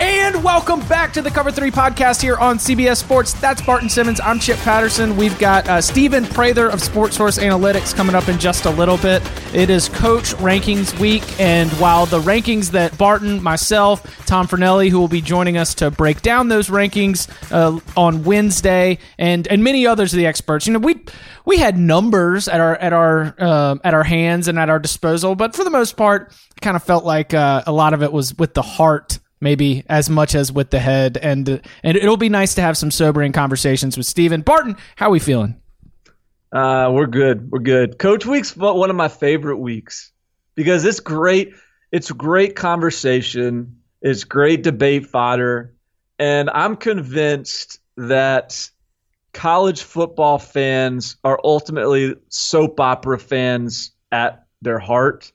And welcome back to the Cover 3 podcast here on CBS Sports. That's Barton Simmons. I'm Chip Patterson. We've got uh, Stephen Prather of Sports Source Analytics coming up in just a little bit. It is Coach Rankings Week, and while the rankings that Barton, myself, Tom Fornelli, who will be joining us to break down those rankings uh, on Wednesday, and and many others of the experts, you know, we we had numbers at our at our uh, at our hands and at our disposal, but for the most part, kind of felt like uh, a lot of it was with the heart maybe as much as with the head. And and it'll be nice to have some sobering conversations with Steven. Barton, how are we feeling? Uh, we're good. We're good. Coach Week's one of my favorite weeks because it's great. It's great conversation. It's great debate fodder. And I'm convinced that college football fans are ultimately soap opera fans at their heart.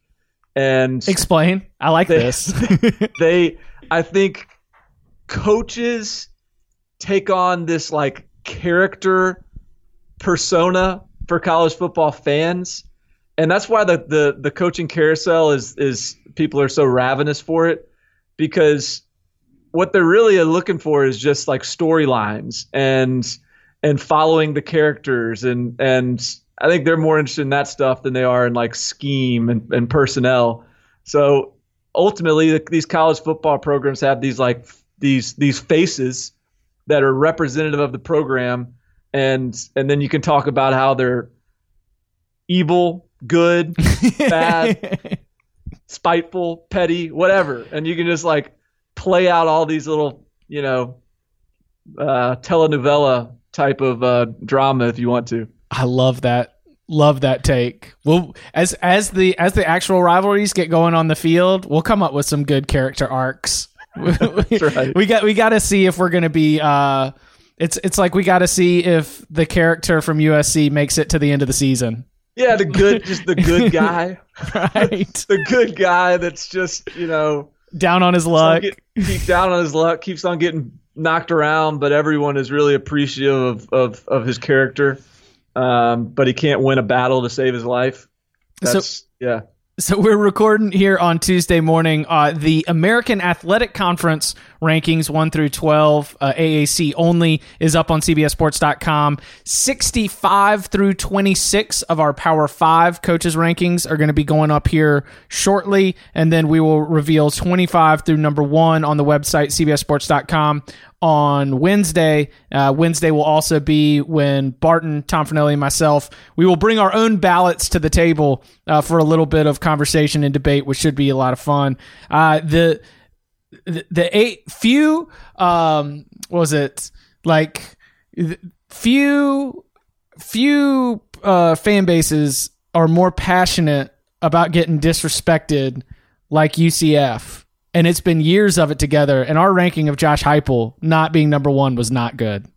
And explain. I like they, this. they I think coaches take on this like character persona for college football fans. And that's why the, the, the coaching carousel is is people are so ravenous for it because what they're really looking for is just like storylines and and following the characters and and I think they're more interested in that stuff than they are in like scheme and, and personnel. So ultimately these college football programs have these like these these faces that are representative of the program. And and then you can talk about how they're evil good bad spiteful petty whatever. And you can just like play out all these little you know uh, telenovela type of uh, drama if you want to. I love that Love that take. Well, as as the as the actual rivalries get going on the field, we'll come up with some good character arcs. right. We got we got to see if we're going to be. Uh, it's it's like we got to see if the character from USC makes it to the end of the season. Yeah, the good, just the good guy, right? the good guy that's just you know down on his luck, get, keep down on his luck, keeps on getting knocked around, but everyone is really appreciative of of, of his character um, but he can't win a battle to save his life. That's, so, yeah. So we're recording here on Tuesday morning. Uh, the American Athletic Conference rankings 1 through 12, uh, AAC only, is up on CBSSports.com. 65 through 26 of our Power 5 coaches rankings are going to be going up here shortly. And then we will reveal 25 through number 1 on the website, CBSSports.com on Wednesday. Uh, Wednesday will also be when Barton, Tom Fornelli, and myself we will bring our own ballots to the table uh, for a little bit of conversation and debate, which should be a lot of fun. Uh, the, the the eight few um was it like few few uh, fan bases are more passionate about getting disrespected like UCF and it's been years of it together. And our ranking of Josh Heupel not being number one was not good.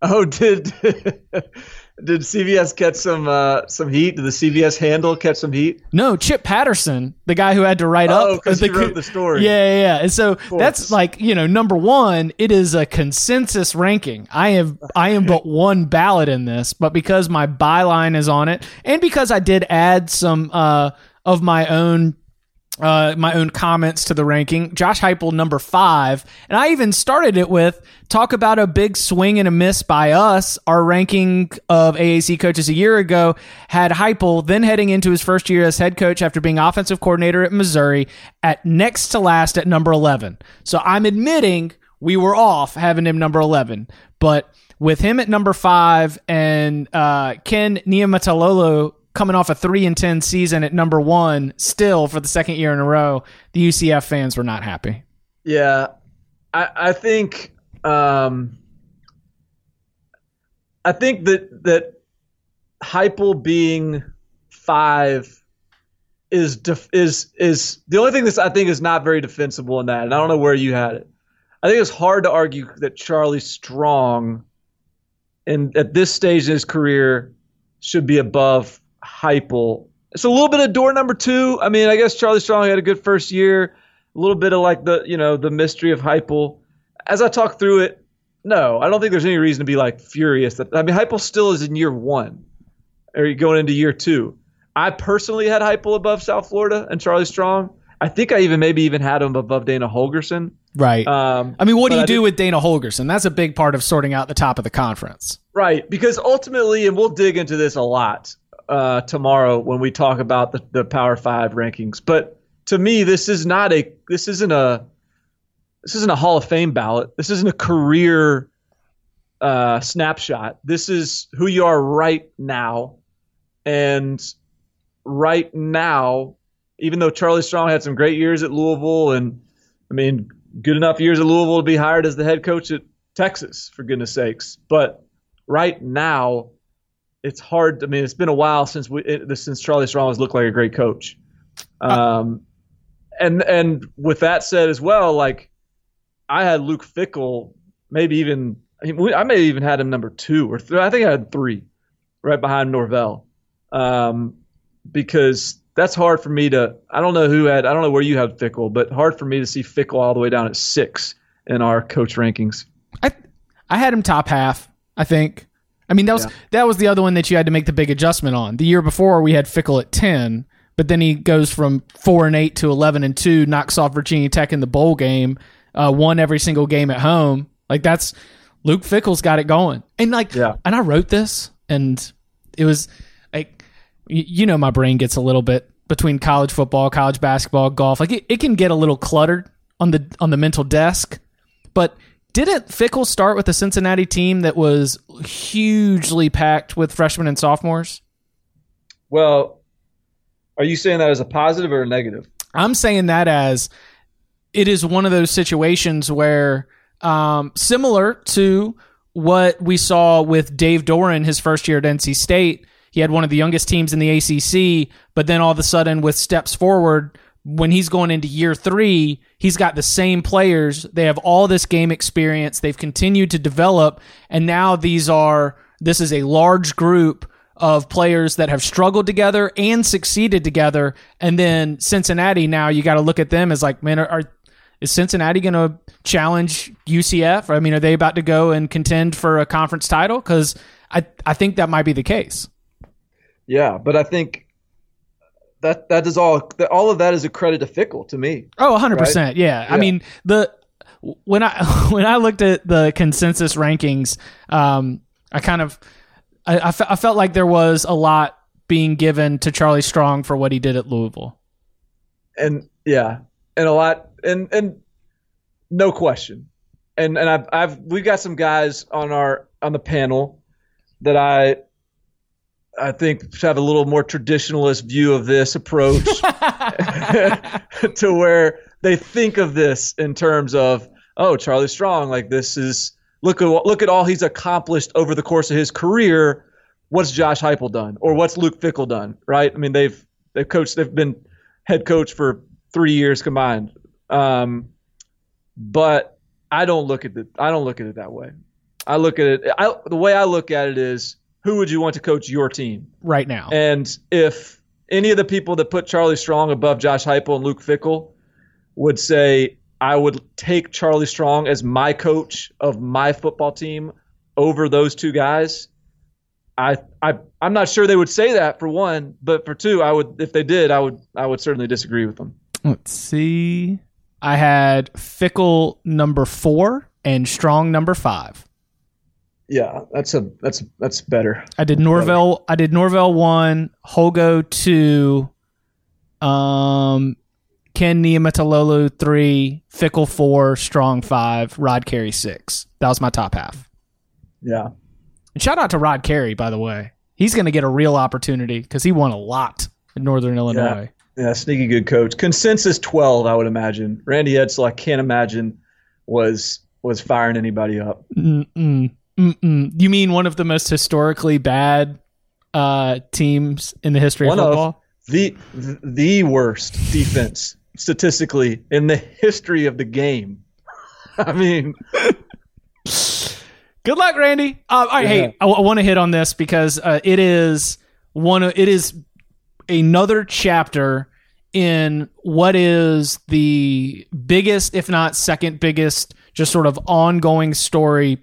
Oh, did did CBS catch some uh, some heat? Did the CBS handle catch some heat? No, Chip Patterson, the guy who had to write oh, up because he wrote the story. Yeah, yeah, yeah. And so that's like you know number one. It is a consensus ranking. I have I am but one ballot in this, but because my byline is on it, and because I did add some uh, of my own uh, my own comments to the ranking. Josh Heupel, number five. And I even started it with talk about a big swing and a miss by us. Our ranking of AAC coaches a year ago had Heupel then heading into his first year as head coach after being offensive coordinator at Missouri at next to last at number 11. So I'm admitting we were off having him number 11. But with him at number five and uh, Ken Niumatalolo coming off a 3 and 10 season at number one, still for the second year in a row, the UCF fans were not happy. Yeah, I, I think um, I think that that Heupel being five is def- is is the only thing that I think is not very defensible in that, and I don't know where you had it. I think it's hard to argue that Charlie Strong, and at this stage in his career, should be above Heupel. It's a little bit of door number two. I mean, I guess Charlie Strong had a good first year. A little bit of like the you know the mystery of Heupel. As I talk through it, no, I don't think there's any reason to be like furious. That I mean, Heupel still is in year one, or you going into year two. I personally had Heupel above South Florida and Charlie Strong. I think I even maybe even had him above Dana Holgorsen. Right. Um, I mean, what do you I do did- with Dana Holgorsen? That's a big part of sorting out the top of the conference. Right, because ultimately, and we'll dig into this a lot uh, tomorrow when we talk about the, the Power Five rankings. But to me, this is not a this isn't a this isn't a Hall of Fame ballot. This isn't a career uh, snapshot. This is who you are right now, and right now, even though Charlie Strong had some great years at Louisville, and I mean, good enough years at Louisville to be hired as the head coach at Texas, for goodness sakes. But right now, it's hard. I mean, it's been a while since we it, since Charlie Strong has looked like a great coach. Um, and and with that said as well, like I had Luke Fickell, maybe even I, mean, we, I may have even had him number two or three. I think I had three, right behind Norvell, um, because that's hard for me to. I don't know who had. I don't know where you had Fickell, but hard for me to see Fickell all the way down at six in our coach rankings. I I had him top half. I think. I mean that was Yeah. that was the other one that you had to make the big adjustment on. The year before we had Fickell at ten, but then he goes from four and eight to eleven and two, knocks off Virginia Tech in the bowl game, uh, won every single game at home. Like that's Luke Fickell's got it going, and like Yeah. and I wrote this, and it was like you know my brain gets a little bit between college football, college basketball, golf. Like it, it can get a little cluttered on the on the mental desk. But didn't Fickell start with a Cincinnati team that was hugely packed with freshmen and sophomores? Well, are you saying that as a positive or a negative? I'm saying that as it is one of those situations where, um, similar to what we saw with Dave Doeren his first year at NC State, he had one of the youngest teams in the ACC, but then all of a sudden, with steps forward, when he's going into year three, he's got the same players. They have all this game experience. They've continued to develop, and now these are this is a large group of players that have struggled together and succeeded together. And then Cincinnati, now you got to look at them as like, man, are, are is Cincinnati going to challenge UCF? I mean, are they about to go and contend for a conference title? Because I I think that might be the case. Yeah, but I think that that is all. That all of that is a credit to Fickell to me. Oh, 100%. Yeah. I mean, the when I when I looked at the consensus rankings, um, I kind of I, I, fe- I felt like there was a lot being given to Charlie Strong for what he did at Louisville. and yeah, and a lot, and and no question, and and I've I've we got some guys on our on the panel that I I think have a little more traditionalist view of this approach to where they think of this in terms of oh Charlie Strong like this is look at look at all he's accomplished over the course of his career. What's Josh Heupel done? Or what's Luke Fickell done right? I mean they've they've coached they've been head coach for three years combined. Um, but I don't look at it I don't look at it that way. I look at it I, the way I look at it is who would you want to coach your team right now. and if any of the people that put Charlie Strong above Josh Heupel and Luke Fickell would say, I would take Charlie Strong as my coach of my football team over those two guys, I, I I'm not sure they would say that for one, but for two, I would if they did, I would I would certainly disagree with them. Let's see. I had Fickell number four and Strong number five. Yeah, that's a that's that's better. I did Norvell. I did Norvell one, Holgo two, um, Ken Niumatalolo three, Fickell four, Strong five, Rod Carey six. That was my top half. Yeah. And shout out to Rod Carey, by the way. He's going to get a real opportunity because he won a lot in Northern Illinois. Yeah, sneaky good coach. Consensus twelve, I would imagine. Randy Edsall, I can't imagine was was firing anybody up. Mm-mm. Mm-mm. You mean one of the most historically bad uh, teams in the history One of of. football? The the worst defense statistically in the history of the game. I mean, Good luck, Randy. Uh, all right, Yeah. Hey, I, want to hit on this because uh, it is one. It is another chapter in what is the biggest, if not second biggest, just sort of ongoing story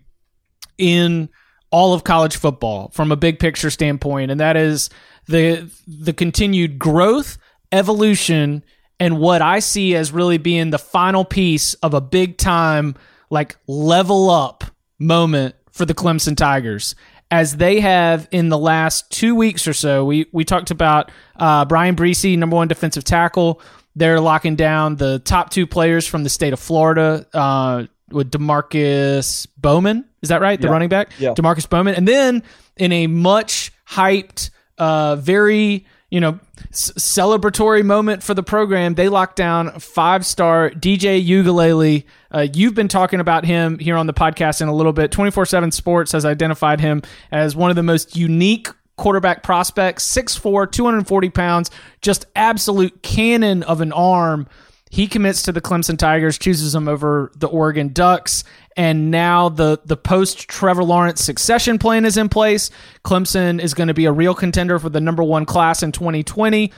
in all of college football from a big picture standpoint, and that is the the continued growth, evolution, and what I see as really being the final piece of a big time like level up moment for the Clemson Tigers. As they have in the last two weeks or so, we we talked about uh, Bryan Bresee, number one defensive tackle. They're locking down the top two players from the state of Florida uh, with Demarkcus Bowman. Is that right? The Yeah. running back, Yeah. Demarkcus Bowman, and then in a much hyped, uh, very you know c- celebratory moment for the program, they locked down five star DJ Uiagalelei. Uh, you've been talking about him here on the podcast in a little bit. Twenty four seven Sports has identified him as one of the most unique quarterback prospects 6'4 240 pounds just absolute cannon of an arm he commits to the Clemson Tigers, chooses him over the Oregon Ducks, and now the the post Trevor Lawrence succession plan is in place. Clemson is going to be a real contender for the number one class in 2020.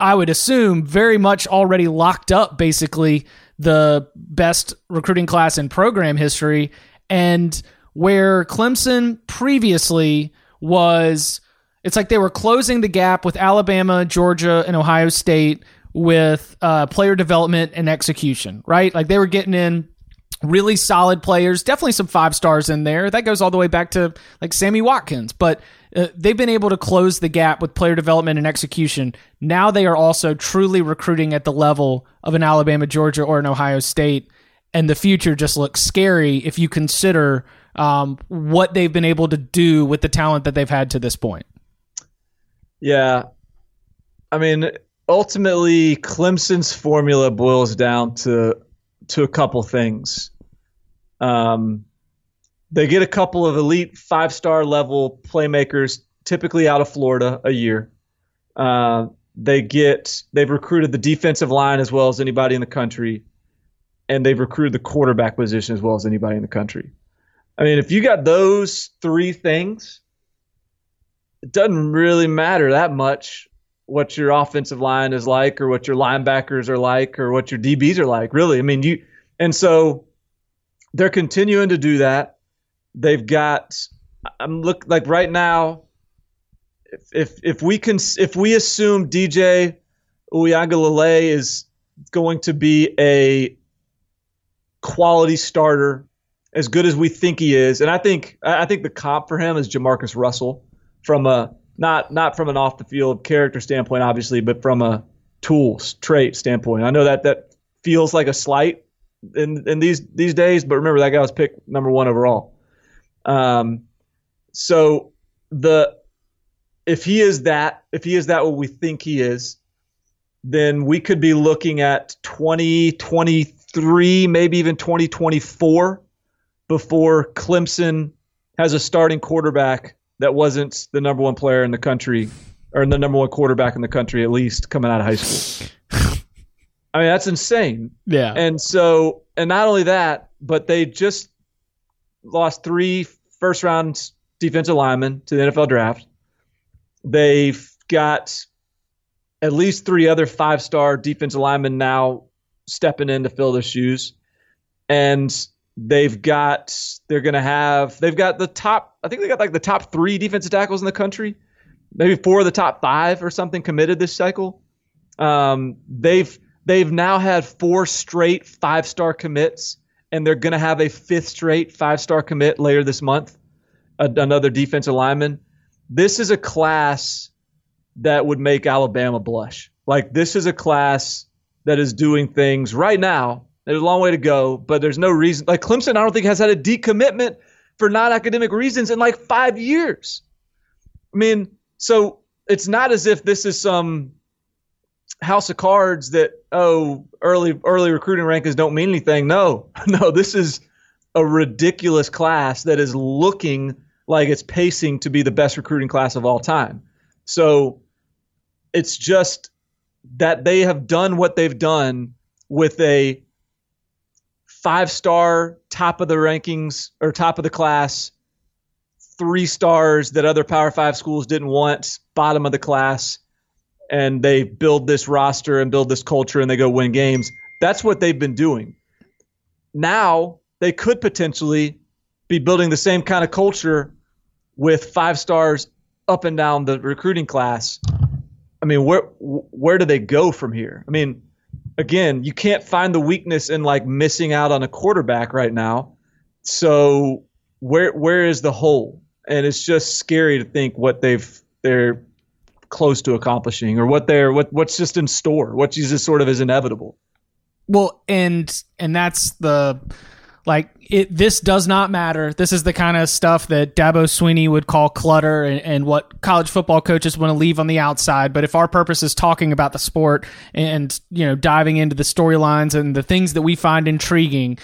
I would assume very much already locked up, basically the best recruiting class in program history, and where Clemson previously was. It's like they were closing the gap with Alabama, Georgia, and Ohio State with uh, player development and execution, right? Like they were getting in really solid players, definitely some five stars in there. That goes all the way back to like Sammy Watkins, but uh, they've been able to close the gap with player development and execution. Now they are also truly recruiting at the level of an Alabama, Georgia, or an Ohio State, and the future just looks scary if you consider um, what they've been able to do with the talent that they've had to this point. yeah. I mean, ultimately, Clemson's formula boils down to to a couple things. Um, they get a couple of elite five star level playmakers, typically out of Florida, a year. Uh, they get they've recruited the defensive line as well as anybody in the country, and they've recruited the quarterback position as well as anybody in the country. I mean, if you got those three things, it doesn't really matter that much what your offensive line is like or what your linebackers are like or what your DBs are like, really. I mean, you and so they're continuing to do that. They've got I'm look like right now if if, if we can if we assume DJ Uiagalelei is going to be a quality starter as good as we think he is, and I think I think the comp for him is JaMarcus Russell from a not not from an off the field character standpoint, obviously, but from a tools trait standpoint. I know that that feels like a slight in in these these days, but remember that guy was picked number one overall. Um, so the if he is that if he is that what we think he is, then we could be looking at 2023, maybe even 2024 before Clemson has a starting quarterback that wasn't the number one player in the country or the number one quarterback in the country at least coming out of high school. I mean, that's insane. Yeah. And so, and not only that, but they just lost three first round defensive linemen to the NFL draft. They've got at least three other five star defensive linemen now stepping in to fill their shoes. And they've got, they're to have, they've got the top, I think they got like the top three defensive tackles in the country, maybe four of the top five or something committed this cycle. Um, they've, they've now had four straight five star commits, and they're to have a fifth straight five star commit later this month, a, another defensive lineman. This is a class that would make Alabama blush. Like, this is a class that is doing things right now. There's a long way to go, but there's no reason. Like Clemson, I don't think has had a decommitment for non-academic reasons in like five years. I mean, so it's not as if this is some house of cards that oh early early recruiting rankings don't mean anything. No, no, this is a ridiculous class that is looking like it's pacing to be the best recruiting class of all time. So it's just that they have done what they've done with a five star top of the rankings or top of the class, three stars that other Power Five schools didn't want, bottom of the class, and they build this roster and build this culture and they go win games. That's what they've been doing. Now they could potentially be building the same kind of culture with five stars up and down the recruiting class. I mean, where where do they go from here? I mean, again, you can't find the weakness in like missing out on a quarterback right now. So where where is the hole? And it's just scary to think what they've they're close to accomplishing or what they're what what's just in store, what just sort of is inevitable. Well, and and that's the like it. This does not matter. This is the kind of stuff that Dabo Swinney would call clutter, and, and what college football coaches want to leave on the outside. But if our purpose is talking about the sport and you know diving into the storylines and the things that we find intriguing,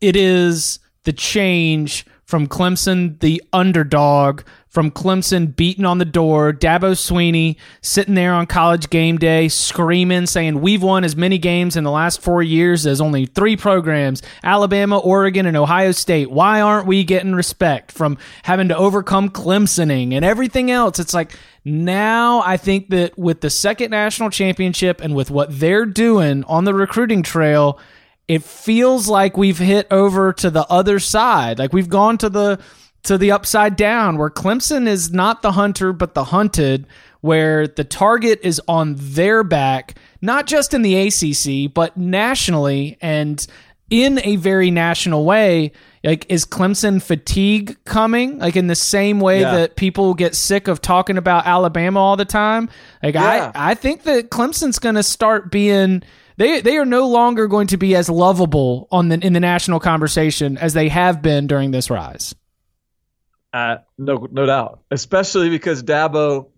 it is the change from Clemson, the underdog, from Clemson beating on the door, Dabo Swinney sitting there on college game day screaming, saying, We've won as many games in the last four years as only three programs Alabama, Oregon, and Ohio State. Why aren't we getting respect from having to overcome Clemsoning and everything else? It's like, now I think that with the second national championship and with what they're doing on the recruiting trail, it feels like we've hit over to the other side. Like we've gone to the to the upside down where Clemson is not the hunter but the hunted where the target is on their back not just in the ACC but nationally and in a very national way like is Clemson fatigue coming like in the same way Yeah. that people get sick of talking about Alabama all the time like Yeah. I I think that Clemson's going to start being they they are no longer going to be as lovable on the in the national conversation as they have been during this rise. Uh, no, no doubt. Especially because Dabo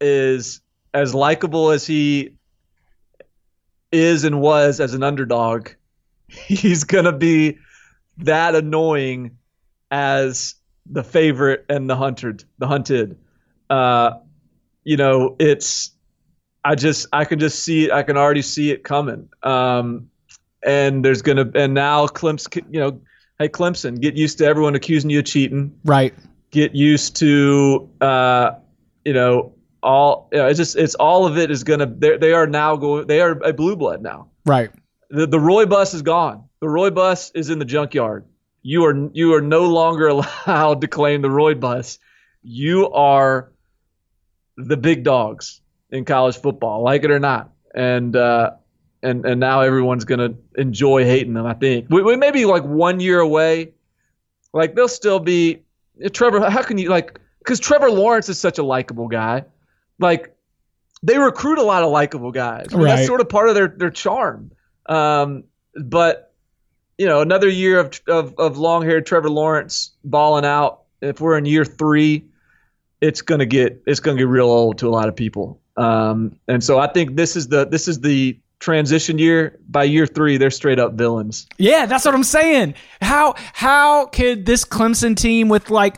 is as likable as he is and was as an underdog. He's gonna be that annoying as the favorite and the hunted. The hunted. Uh, you know, it's. I just, I can just see it. I can already see it coming. Um, and there's gonna, and now Clemson, you know, hey Clemson, get used to everyone accusing you of cheating. Right. get used to uh, you know all you know, it's just it's all of it is gonna they they are now going they are a blue blood now. Right. the the Roy bus is gone. The Roy bus is in the junkyard. You are you are no longer allowed to claim the Roy bus. You are the big dogs in college football like it or not. And uh and and now everyone's gonna enjoy hating them I think we, we may be like one year away like they'll still be Trevor. How can you like? Because Trevor Lawrence is such a likable guy. Like they recruit a lot of likable guys. Right. That's sort of part of their their charm. Um, but you know, another year of of, of long haired Trevor Lawrence balling out. If we're in year three, it's gonna get it's gonna get real old to a lot of people. Um, and so I think this is the this is the transition year. By year three, they're straight up villains. Yeah, that's what I'm saying. How how could this Clemson team with like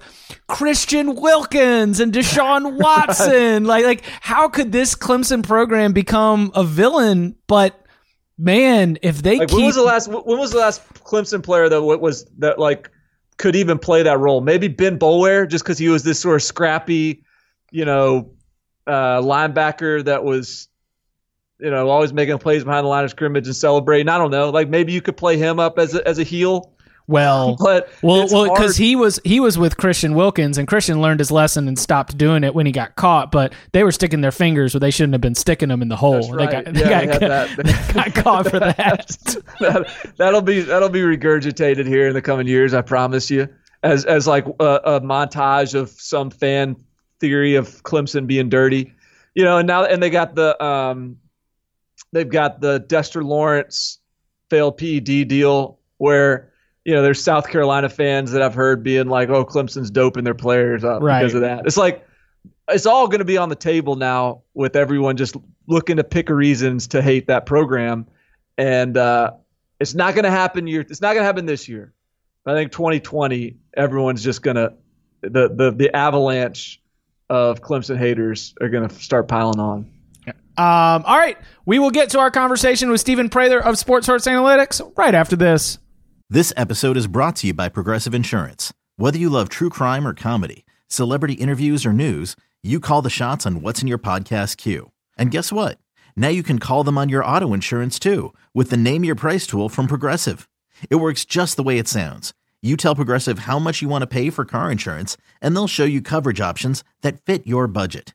Christian Wilkins and Deshaun Watson, like like how could this Clemson program become a villain? But man, if they Like keep when was the last when was the last Clemson player that wa- was that like could even play that role? Maybe Ben Boulware, just because he was this sort of scrappy, you know, uh, linebacker that was, you know, always making plays behind the line of scrimmage and celebrating. I don't know. Like maybe you could play him up as a, as a heel, well but Well, well, because he was he was with Christian Wilkins, and Christian learned his lesson and stopped doing it when he got caught. But they were sticking their fingers where they shouldn't have been sticking them in the hole. That's They right. got, they got, that. got caught for that. that, that'll be that'll be regurgitated here in the coming years. I promise you, as as like a, a montage of some fan theory of Clemson being dirty, you know. And now and they got the um, they've got the Dexter Lawrence failed PED deal where you know there's South Carolina fans that I've heard being like, "Oh, Clemson's doping their players up Right. because of that." It's like it's all going to be on the table now with everyone just looking to pick reasons to hate that program, and uh, it's not going to happen. Year it's not going to happen this year. I think 2020, everyone's just going to the the the avalanche of Clemson haters are going to start piling on. Um, all right, we will get to our conversation with Stephen Prather of Sports Source Analytics right after this. This episode is brought to you by Progressive Insurance. Whether you love true crime or comedy, celebrity interviews or news, you call the shots on what's in your podcast queue. And guess what? Now you can call them on your auto insurance too with the Name Your Price tool from Progressive. It works just the way it sounds. You tell Progressive how much you want to pay for car insurance, and they'll show you coverage options that fit your budget.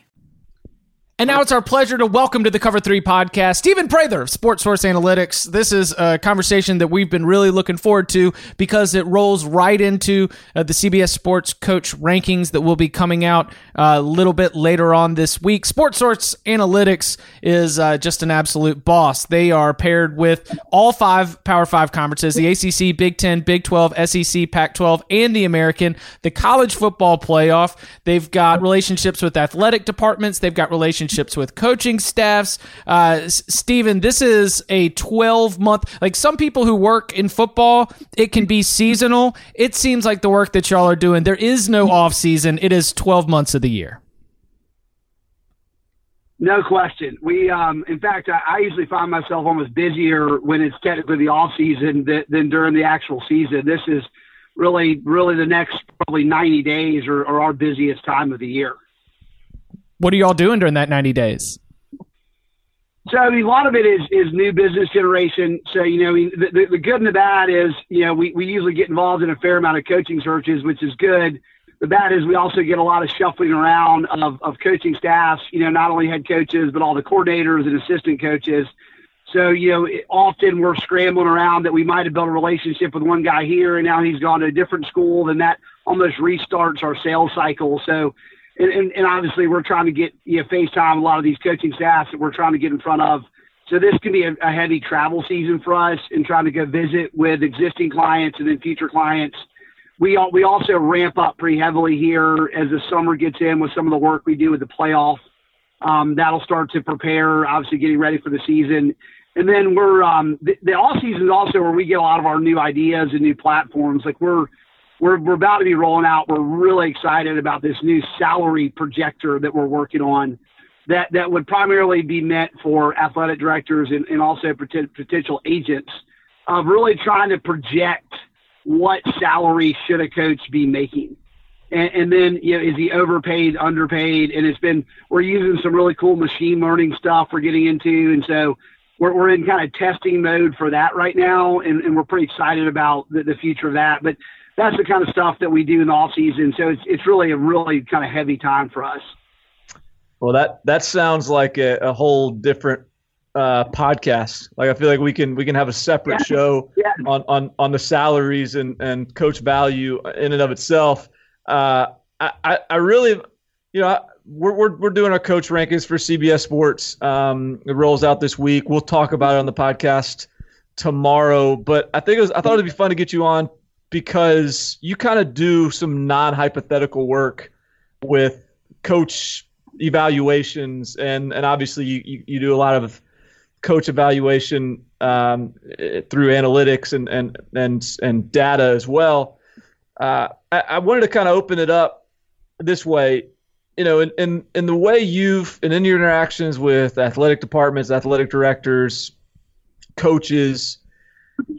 And now it's our pleasure to welcome to the Cover 3 podcast Stephen Prather of Sports Source Analytics. This is a conversation that we've been really looking forward to because it rolls right into uh, the CBS Sports Coach rankings that will be coming out uh, a little bit later on this week. Sports Source Analytics is uh, just an absolute boss. They are paired with all five Power 5 conferences the ACC, Big 10, Big 12, SEC, Pac 12, and the American, the college football playoff. They've got relationships with athletic departments, they've got relationships with coaching staffs. Uh, Steven, this is a 12 month, like some people who work in football, it can be seasonal. It seems like the work that y'all are doing, there is no off season. It is 12 months of the year. No question. We, um, in fact, I, I usually find myself almost busier when it's technically the off season than, than during the actual season. This is really, really the next probably 90 days or our busiest time of the year. What are y'all doing during that 90 days? So I mean, a lot of it is is new business generation. So you know, the, the, the good and the bad is you know we, we usually get involved in a fair amount of coaching searches, which is good. The bad is we also get a lot of shuffling around of, of coaching staffs. You know, not only head coaches but all the coordinators and assistant coaches. So you know, often we're scrambling around that we might have built a relationship with one guy here, and now he's gone to a different school. Then that almost restarts our sales cycle. So and, and, and obviously we're trying to get you know, FaceTime a lot of these coaching staffs that we're trying to get in front of. So this can be a, a heavy travel season for us and trying to go visit with existing clients and then future clients. We all, we also ramp up pretty heavily here as the summer gets in with some of the work we do with the playoff. Um, that'll start to prepare, obviously getting ready for the season. And then we're um, the, the off season is also where we get a lot of our new ideas and new platforms. Like we're we're, we're about to be rolling out. We're really excited about this new salary projector that we're working on that, that would primarily be meant for athletic directors and, and also pot- potential agents of really trying to project what salary should a coach be making. And, and then, you know, is he overpaid, underpaid? And it's been, we're using some really cool machine learning stuff we're getting into. And so we're, we're in kind of testing mode for that right now. And, and we're pretty excited about the, the future of that. But that's the kind of stuff that we do in the off season. So it's it's really a really kind of heavy time for us. Well, that that sounds like a, a whole different uh, podcast. Like I feel like we can we can have a separate Yeah. show Yeah. on, on on the salaries and and coach value in and of itself. Uh, I, I I really, you know, I- we're we're we're doing our coach rankings for CBS Sports. Um, it rolls out this week. We'll talk about it on the podcast tomorrow. But I think it was I thought it'd be fun to get you on because you kind of do some non hypothetical work with coach evaluations and and obviously you, you, do a lot of coach evaluation um, through analytics and and and and data as well. Uh, I, I wanted to kind of open it up this way, you know, in, in in the way you've and in your interactions with athletic departments, athletic directors, coaches.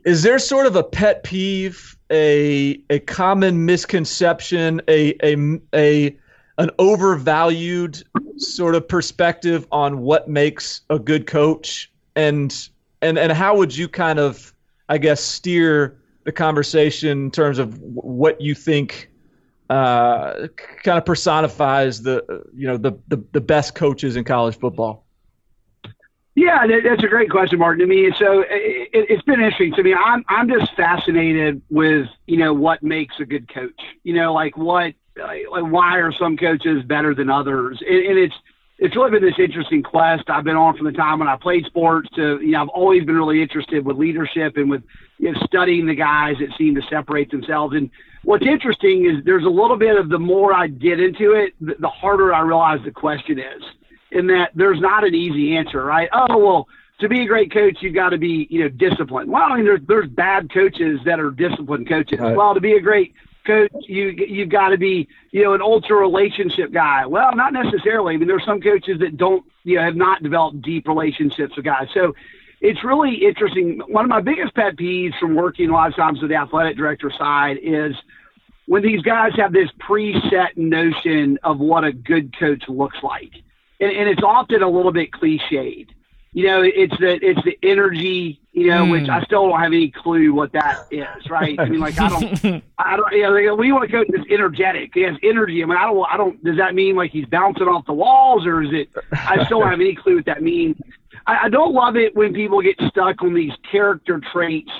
is there sort of a pet peeve, a a common misconception, a a a an overvalued sort of perspective on what makes a good coach and and and how would you kind of I guess steer the conversation in terms of what you think uh, kind of personifies the you know the, the the best coaches in college football. Yeah, that's a great question, Martin. To me, so it, has been interesting to me. I'm I'm just fascinated with you know what makes a good coach. You know, like what, like why are some coaches better than others? And, and it's it's really been this interesting quest I've been on from the time when I played sports to you know I've always been really interested with leadership and with you know, studying the guys that seem to separate themselves. And what's interesting is there's a little bit of the more I get into it, the harder I realize the question is. In that there's not an easy answer, right? Oh well, to be a great coach, you've got to be you know disciplined. Well, I mean there's there's bad coaches that are disciplined coaches. Right. Well, to be a great coach, you you've got to be you know an ultra relationship guy. Well, not necessarily. I mean, there's some coaches that don't you know have not developed deep relationships with guys. So it's really interesting. One of my biggest pet peeves from working a lot of times with the athletic director side is when these guys have this preset notion of what a good coach looks like, and, and it's often a little bit cliched. You know, it's the it's the energy. You know, mm. which I still don't have any clue what that is. Right? I mean, like I don't, I don't. You know, we want a coach that's energetic. He has energy. I mean, I don't. I don't. Does that mean like he's bouncing off the walls, or is it? I still don't have any clue what that means. I, I don't love it when people get stuck on these character traits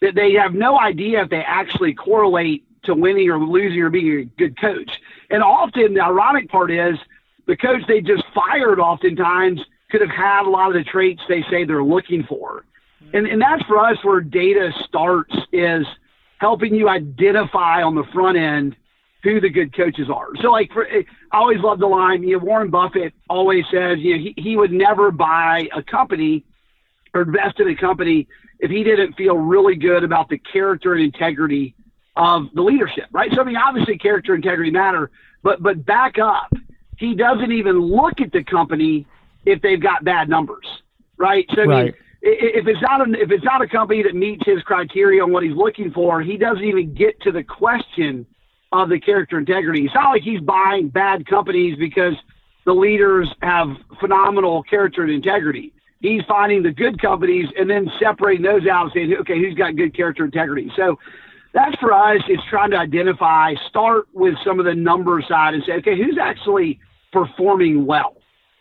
that they have no idea if they actually correlate to winning or losing or being a good coach. And often the ironic part is the coach they just fired oftentimes could have had a lot of the traits they say they're looking for. And, and that's for us where data starts is helping you identify on the front end who the good coaches are. So, like, for, eh, I always love the line. You know, Warren Buffett always says, you know, he, he would never buy a company or invest in a company if he didn't feel really good about the character and integrity of the leadership, right? So, I mean, obviously, character and integrity matter, but but back up. He doesn't even look at the company if they've got bad numbers, right? So, I mean, if it's not a, if it's not a company that meets his criteria on what he's looking for, he doesn't even get to the question of the character integrity. It's not like he's buying bad companies because the leaders have phenomenal character and integrity. He's finding the good companies and then separating those out and saying, okay, who's got good character integrity? So that's for us. It's trying to identify, start with some of the number side and say, okay, who's actually performing well?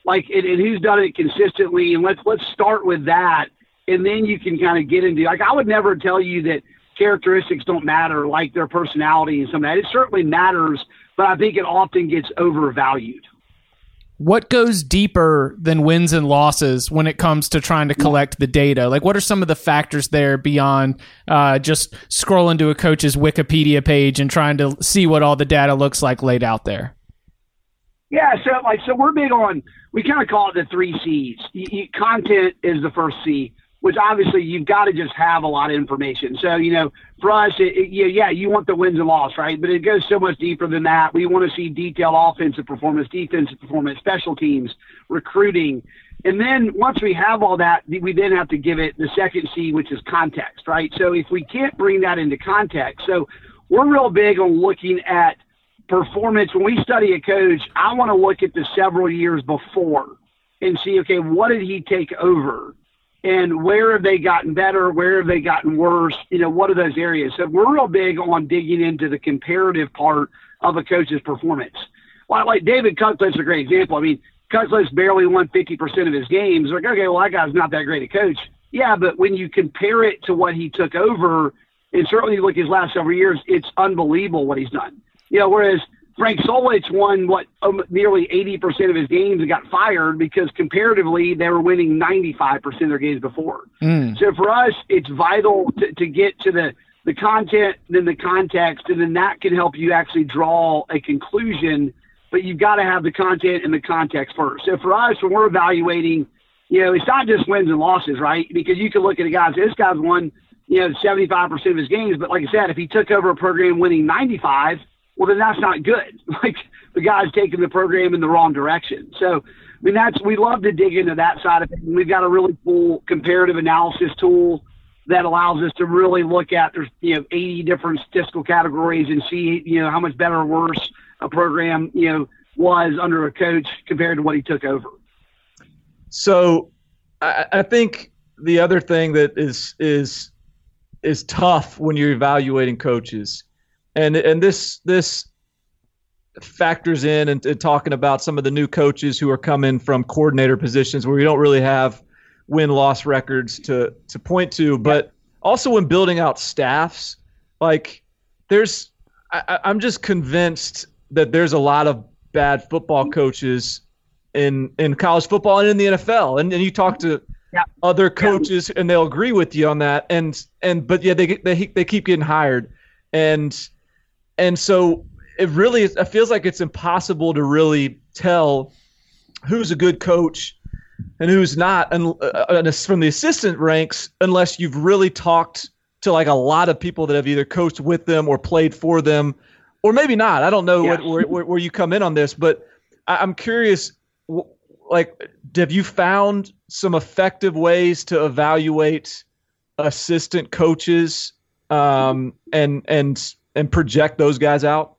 Like, and, and who's done it consistently? And let's, let's start with that. And then you can kind of get into, like, I would never tell you that characteristics don't matter, like their personality and some of that. It certainly matters, but I think it often gets overvalued. What goes deeper than wins and losses when it comes to trying to collect the data? Like, what are some of the factors there beyond uh, just scrolling to a coach's Wikipedia page and trying to see what all the data looks like laid out there? Yeah, so like so we're big on we kind of call it the three C's. You, you, content is the first C which obviously you've got to just have a lot of information. So, you know, for us, it, it, yeah, you want the wins and loss, right? But it goes so much deeper than that. We want to see detailed offensive performance, defensive performance, special teams, recruiting. And then once we have all that, we then have to give it the second C, which is context, right? So if we can't bring that into context, so we're real big on looking at performance. When we study a coach, I want to look at the several years before and see, okay, what did he take over? and where have they gotten better? Where have they gotten worse? You know, what are those areas? So we're real big on digging into the comparative part of a coach's performance. Well, like David Cutcliffe's a great example. I mean, Cutcliffe's barely won 50% of his games. Like, okay, well, that guy's not that great a coach. Yeah, but when you compare it to what he took over, and certainly look at his last several years, it's unbelievable what he's done. You know, whereas – Frank Solich won what um, nearly 80% of his games and got fired because comparatively they were winning 95% of their games before. Mm. So for us, it's vital to, to get to the, the content, then the context, and then that can help you actually draw a conclusion. But you've got to have the content and the context first. So for us, when we're evaluating, you know, it's not just wins and losses, right? Because you can look at a guy and say, this guy's won, you know, 75% of his games. But like I said, if he took over a program winning 95, well, then that's not good. Like the guy's taking the program in the wrong direction. So, I mean, that's we love to dig into that side of it. And We've got a really cool comparative analysis tool that allows us to really look at there's you know 80 different statistical categories and see you know how much better or worse a program you know was under a coach compared to what he took over. So I, I think the other thing that is is is tough when you're evaluating coaches, and and this this factors in and, and talking about some of the new coaches who are coming from coordinator positions where we don't really have win loss records to to point to, but also when building out staffs, like there's I, I'm just convinced that there's a lot of bad football coaches in in college football and in the NFL. And, and you talk to Yeah. other coaches and they'll agree with you on that. And and but yeah, they get- they they keep getting hired, and and so it really it feels like it's impossible to really tell who's a good coach and who's not, and uh, from the assistant ranks, unless you've really talked to like a lot of people that have either coached with them or played for them, or maybe not. I don't know what, Yeah. where, where where you come in on this, but I, I'm curious. Like, have you found some effective ways to evaluate assistant coaches um, and and and project those guys out?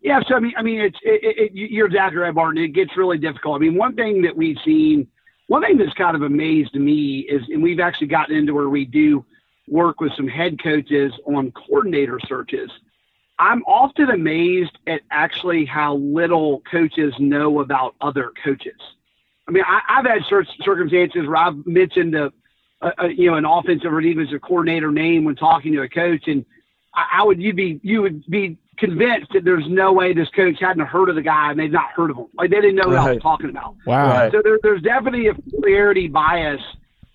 Yeah, so I mean, I mean, it's it, it, you're exactly right, Martin. It gets really difficult. I mean, one thing that we've seen, one thing that's kind of amazed me is, and we've actually gotten into where we do work with some head coaches on coordinator searches. I'm often amazed at actually how little coaches know about other coaches. I mean, I, I've had cir- circumstances where I've mentioned a, a you know an offensive or defensive coordinator name when talking to a coach, and I, I would you'd be you would be convinced that there's no way this coach hadn't heard of the guy and they've not heard of him. Like they didn't know what I was talking about. Wow. Right. So there, there's definitely a familiarity bias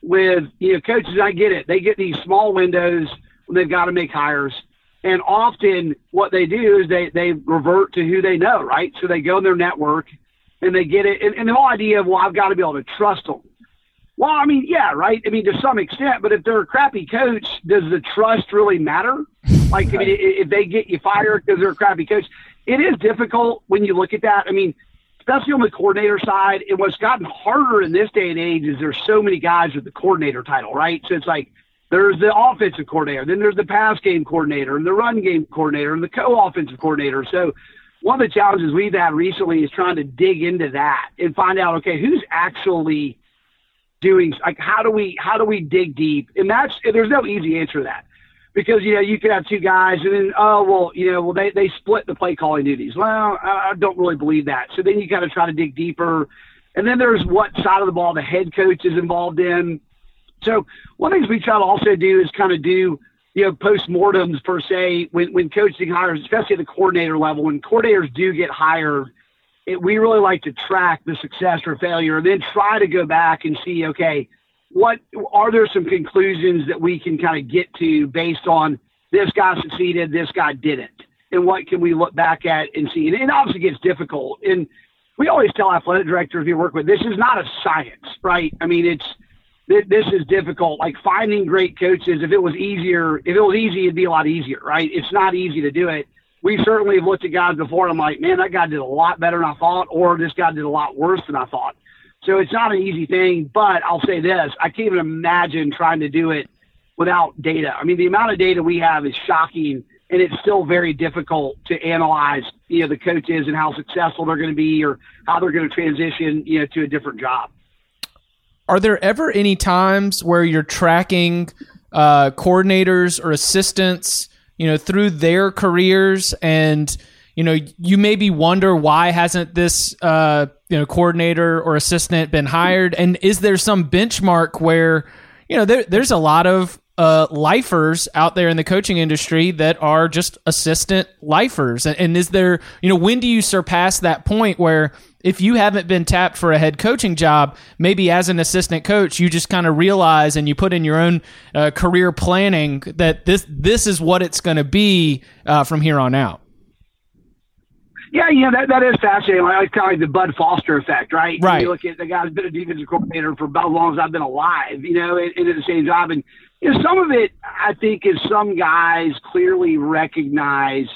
with you know coaches. I get it. They get these small windows when they've got to make hires, and often what they do is they they revert to who they know, right? So they go in their network and they get it. And, and the whole idea of well, I've got to be able to trust them. Well, I mean, yeah, right. I mean, to some extent, but if they're a crappy coach, does the trust really matter? Like, I mean, if they get you fired because they're a crappy coach, it is difficult when you look at that. I mean, especially on the coordinator side, and what's gotten harder in this day and age is there's so many guys with the coordinator title, right? So it's like there's the offensive coordinator, then there's the pass game coordinator, and the run game coordinator, and the co-offensive coordinator. So one of the challenges we've had recently is trying to dig into that and find out, okay, who's actually doing like how do we how do we dig deep? And that's there's no easy answer to that because you know you could have two guys and then oh well you know well they they split the play calling duties. Well, I don't really believe that. So then you got to try to dig deeper. And then there's what side of the ball the head coach is involved in. So one of the things we try to also do is kind of do you know postmortems per se when when coaching hires, especially at the coordinator level, when coordinators do get hired it, we really like to track the success or failure and then try to go back and see, okay, what are there some conclusions that we can kind of get to based on this guy succeeded, this guy didn't, and what can we look back at and see? And it obviously gets difficult. And we always tell athletic directors we work with, this is not a science, right? I mean, it's this is difficult. Like finding great coaches, if it was easier, if it was easy, it'd be a lot easier, right? It's not easy to do it we certainly have looked at guys before and I'm like, man, that guy did a lot better than I thought, or this guy did a lot worse than I thought. So it's not an easy thing, but I'll say this I can't even imagine trying to do it without data. I mean, the amount of data we have is shocking, and it's still very difficult to analyze, you know, the coaches and how successful they're going to be or how they're going to transition, you know, to a different job. Are there ever any times where you're tracking uh, coordinators or assistants, you know, through their careers, and you know, you maybe wonder why hasn't this uh, you know coordinator or assistant been hired, and is there some benchmark where you know there, there's a lot of uh, lifers out there in the coaching industry that are just assistant lifers, and, and is there you know when do you surpass that point where if you haven't been tapped for a head coaching job, maybe as an assistant coach, you just kind of realize and you put in your own uh, career planning that this this is what it's going to be uh, from here on out. Yeah, yeah, that, that is fascinating. Like, it's kind of like the Bud Foster effect, right? Right. You look at the guy's been a defensive coordinator for about as long as I've been alive, you know, and, and did the same job. And you know, some of it, I think, is some guys clearly recognize.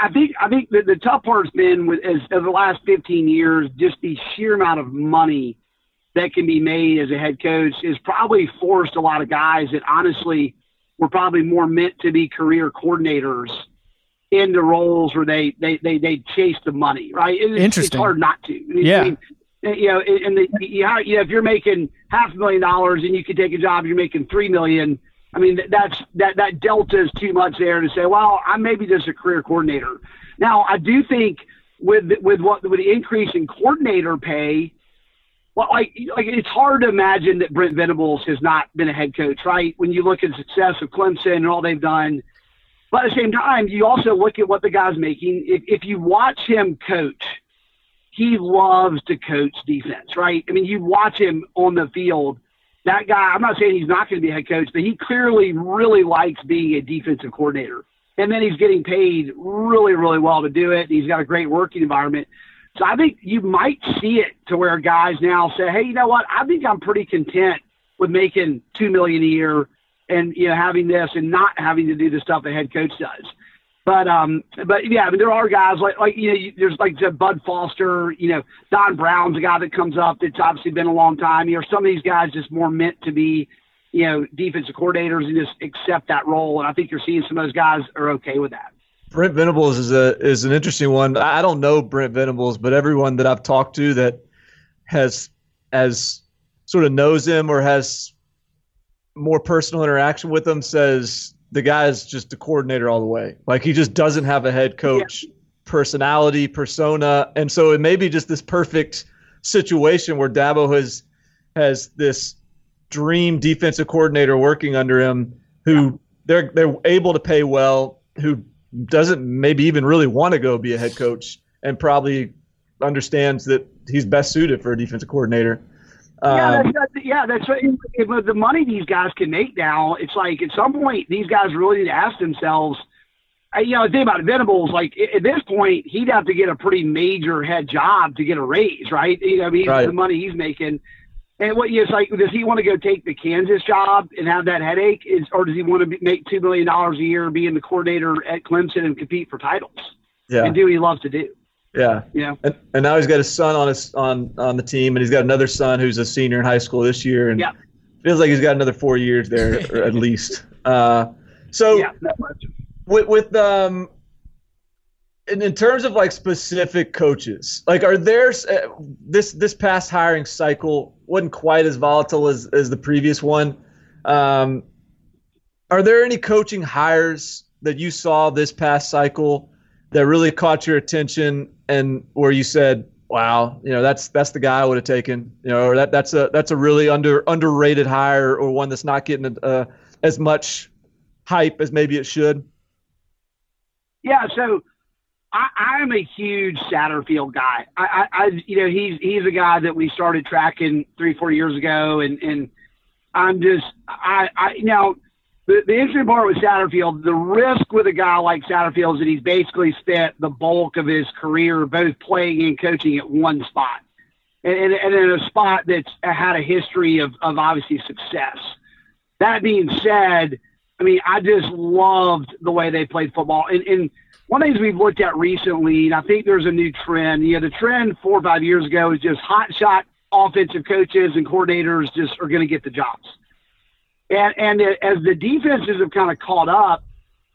I think I think the, the tough part's been with as over the last 15 years, just the sheer amount of money that can be made as a head coach is probably forced a lot of guys that honestly were probably more meant to be career coordinators into roles where they they they, they chase the money, right? It's, Interesting. It's hard not to. Yeah. I mean, eh, you know, and the, you know, if you're making half a million dollars and you can take a job, you're making three million. I mean, that's that that delta is too much there to say. Well, I'm maybe just a career coordinator. Now, I do think with with what with the increase in coordinator pay, well, like like it's hard to imagine that Brent Venables has not been a head coach, right? When you look at the success of Clemson and all they've done, but at the same time, you also look at what the guy's making. If if you watch him coach, he loves to coach defense, right? I mean, you watch him on the field. That guy, I'm not saying he's not going to be a head coach, but he clearly really likes being a defensive coordinator. And then he's getting paid really, really well to do it. He's got a great working environment. So I think you might see it to where guys now say, "Hey, you know what? I think I'm pretty content with making two million a year, and you know having this and not having to do the stuff a head coach does." But um, but yeah, I mean, there are guys like like you know, you, there's like Bud Foster, you know, Don Brown's a guy that comes up that's obviously been a long time. You know, some of these guys just more meant to be, you know, defensive coordinators and just accept that role. And I think you're seeing some of those guys are okay with that. Brent Venables is a is an interesting one. I don't know Brent Venables, but everyone that I've talked to that has has sort of knows him or has more personal interaction with him says the guy is just a coordinator all the way. Like he just doesn't have a head coach yeah. personality, persona, and so it may be just this perfect situation where Dabo has has this dream defensive coordinator working under him who they're they're able to pay well, who doesn't maybe even really want to go be a head coach and probably understands that he's best suited for a defensive coordinator. Yeah, um, that's, that's, yeah, that's right. The money these guys can make now, it's like at some point these guys really need to ask themselves. You know, the thing about Venables, like at this point, he'd have to get a pretty major head job to get a raise, right? You know, I mean, right. the money he's making. And what it's like, does he want to go take the Kansas job and have that headache, is, or does he want to be, make two million dollars a year, being the coordinator at Clemson, and compete for titles? Yeah, and do what he loves to do. Yeah, yeah. And, and now he's got his son on his on on the team, and he's got another son who's a senior in high school this year, and yeah. feels like he's got another four years there at least. Uh, so yeah, with with um. In, in terms of like specific coaches, like are there uh, this this past hiring cycle wasn't quite as volatile as, as the previous one. Um, are there any coaching hires that you saw this past cycle that really caught your attention and where you said, "Wow, you know that's that's the guy I would have taken," you know, or that that's a that's a really under underrated hire or one that's not getting uh, as much hype as maybe it should? Yeah, so I, am a huge Satterfield guy. I, I, I, you know, he's he's a guy that we started tracking three, four years ago, and and I'm just, I, I now the, interesting part with Satterfield, the risk with a guy like Satterfield is that he's basically spent the bulk of his career both playing and coaching at one spot, and, and, and in a spot that's had a history of, of obviously success. That being said, I mean, I just loved the way they played football, and, and one of the things we've looked at recently, and I think there's a new trend. You know, the trend four or five years ago is just hot shot offensive coaches and coordinators just are going to get the jobs. And and as the defenses have kind of caught up,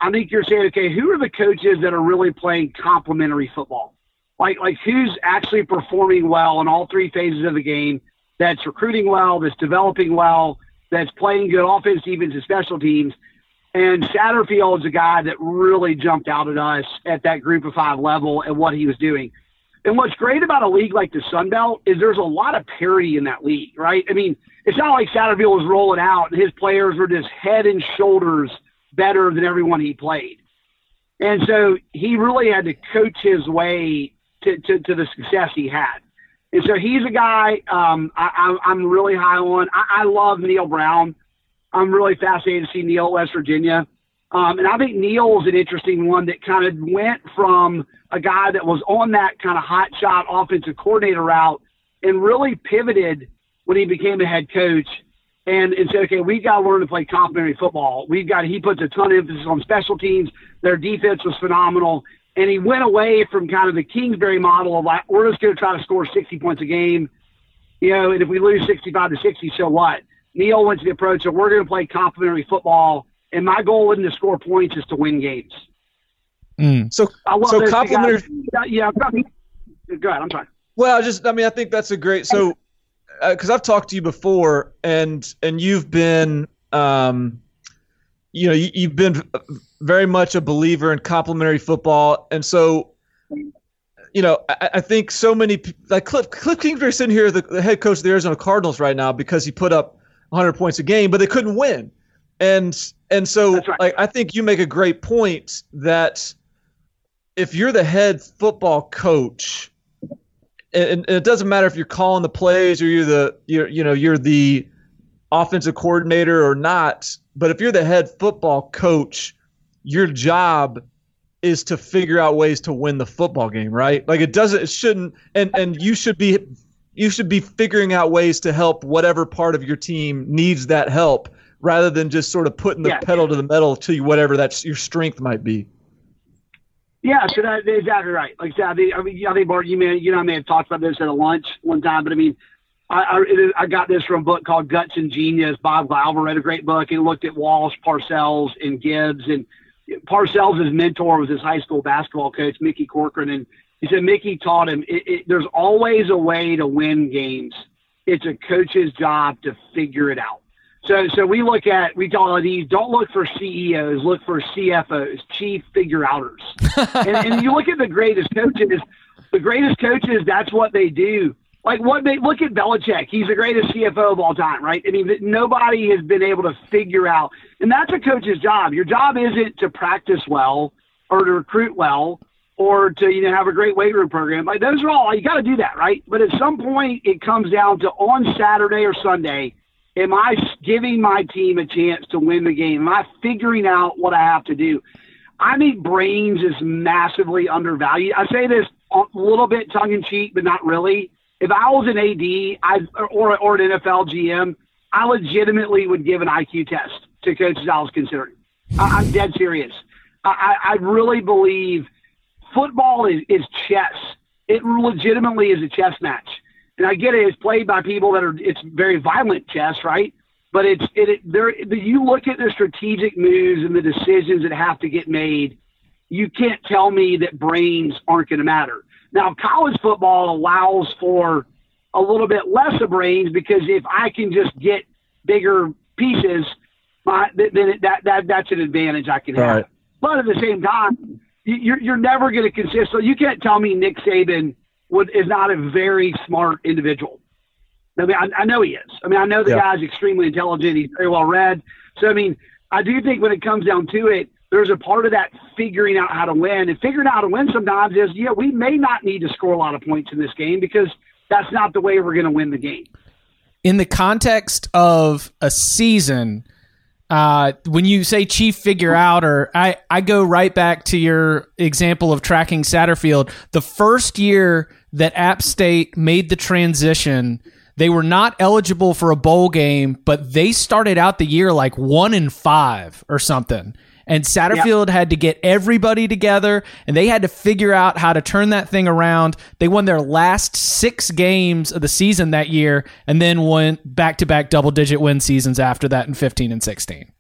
I think you're saying, okay, who are the coaches that are really playing complementary football? Like like who's actually performing well in all three phases of the game? That's recruiting well, that's developing well, that's playing good offense, defense, and special teams. And Satterfield is a guy that really jumped out at us at that group of five level and what he was doing. And what's great about a league like the Sun Belt is there's a lot of parity in that league, right? I mean, it's not like Satterfield was rolling out and his players were just head and shoulders better than everyone he played. And so he really had to coach his way to, to, to the success he had. And so he's a guy um, I, I'm really high on. I, I love Neal Brown. I'm really fascinated to see Neal at West Virginia. Um, and I think Neal is an interesting one that kind of went from a guy that was on that kind of hot shot offensive coordinator route and really pivoted when he became a head coach and, and said, okay, we've got to learn to play complementary football. We've got, he puts a ton of emphasis on special teams. Their defense was phenomenal. And he went away from kind of the Kingsbury model of like, we're just going to try to score 60 points a game you know, and if we lose 65 to 60, so what? Neal went to the approach of we're going to play complementary football, and my goal isn't to score points, is to win games. Mm. So, I love so those two complimentary. guys. Yeah, yeah. Go ahead. I'm sorry. Well, I just, I mean, I think that's a great. So, because I've talked to you before, and and you've been, um, you know, you, you've been very much a believer in complementary football, and so, you know, I, I think so many like Cliff Cliff Kingsbury sitting here, the, the head coach of the Arizona Cardinals right now, because he put up 100 points a game, but they couldn't win, and and so right. like I think you make a great point that if you're the head football coach and, it doesn't matter if you're calling the plays or you're the you're you know you're the offensive coordinator or not but if you're the head football coach your job is to figure out ways to win the football game right like it doesn't it shouldn't and and you should be you should be figuring out ways to help whatever part of your team needs that help rather than just sort of putting the Yeah. pedal to the metal to whatever that's your strength might be Yeah, so that, that's exactly right. Like I I think, I mean, I think Bart, you may, you know, I may have talked about this at a lunch one time, but I mean, I, I, I got this from a book called Guts and Genius. Bob Glauber read a great book and looked at Walsh, Parcells, and Gibbs. And Parcells' his mentor was his high school basketball coach, Mickey Corcoran. And he said Mickey taught him it, it, there's always a way to win games. It's a coach's job to figure it out. So, so we look at we call these. Don't look for CEOs. Look for CFOs, chief figure outers. and, and you look at the greatest coaches. The greatest coaches. That's what they do. Like what they look at Belichick. He's the greatest CFO of all time, right? I mean, nobody has been able to figure out, and that's a coach's job. Your job isn't to practice well or to recruit well or to you know have a great weight room program. Like those are all you got to do that, right? But at some point, it comes down to on Saturday or Sunday am I giving my team a chance to win the game? Am I figuring out what I have to do? I think brains is massively undervalued. I say this a little bit tongue in cheek, but not really. If I was an AD I, or, or an NFL GM, I legitimately would give an IQ test to coaches I was considering. I, I'm dead serious. I, I I really believe football is, is chess. It legitimately is a chess match. And I get it; it's played by people that are. It's very violent chess, right? But it's it. it there, you look at the strategic moves and the decisions that have to get made. You can't tell me that brains aren't going to matter. Now, college football allows for a little bit less of brains because if I can just get bigger pieces, my, then it, that that that's an advantage I can have. But at the same time, you- you're you're never going to consist. So you can't tell me Nick Saban would is not a very smart individual. I mean, I, I know he is. I mean, I know the Yeah. guy's extremely intelligent. He's very well read. So I mean, I do think when it comes down to it, there's a part of that figuring out how to win. And figuring out how to win sometimes is, yeah, we may not need to score a lot of points in this game because that's not the way we're going to win the game. in the context of a season, uh, when you say chief figure out, or I, I go right back to your example of tracking Satterfield. The first year that App State made the transition, they were not eligible for a bowl game, but they started out the year like one in five or something. And Satterfield had to get everybody together and they had to figure out how to turn that thing around. They won their last six games of the season that year and then went back to back double digit win seasons after that in 15 and 16.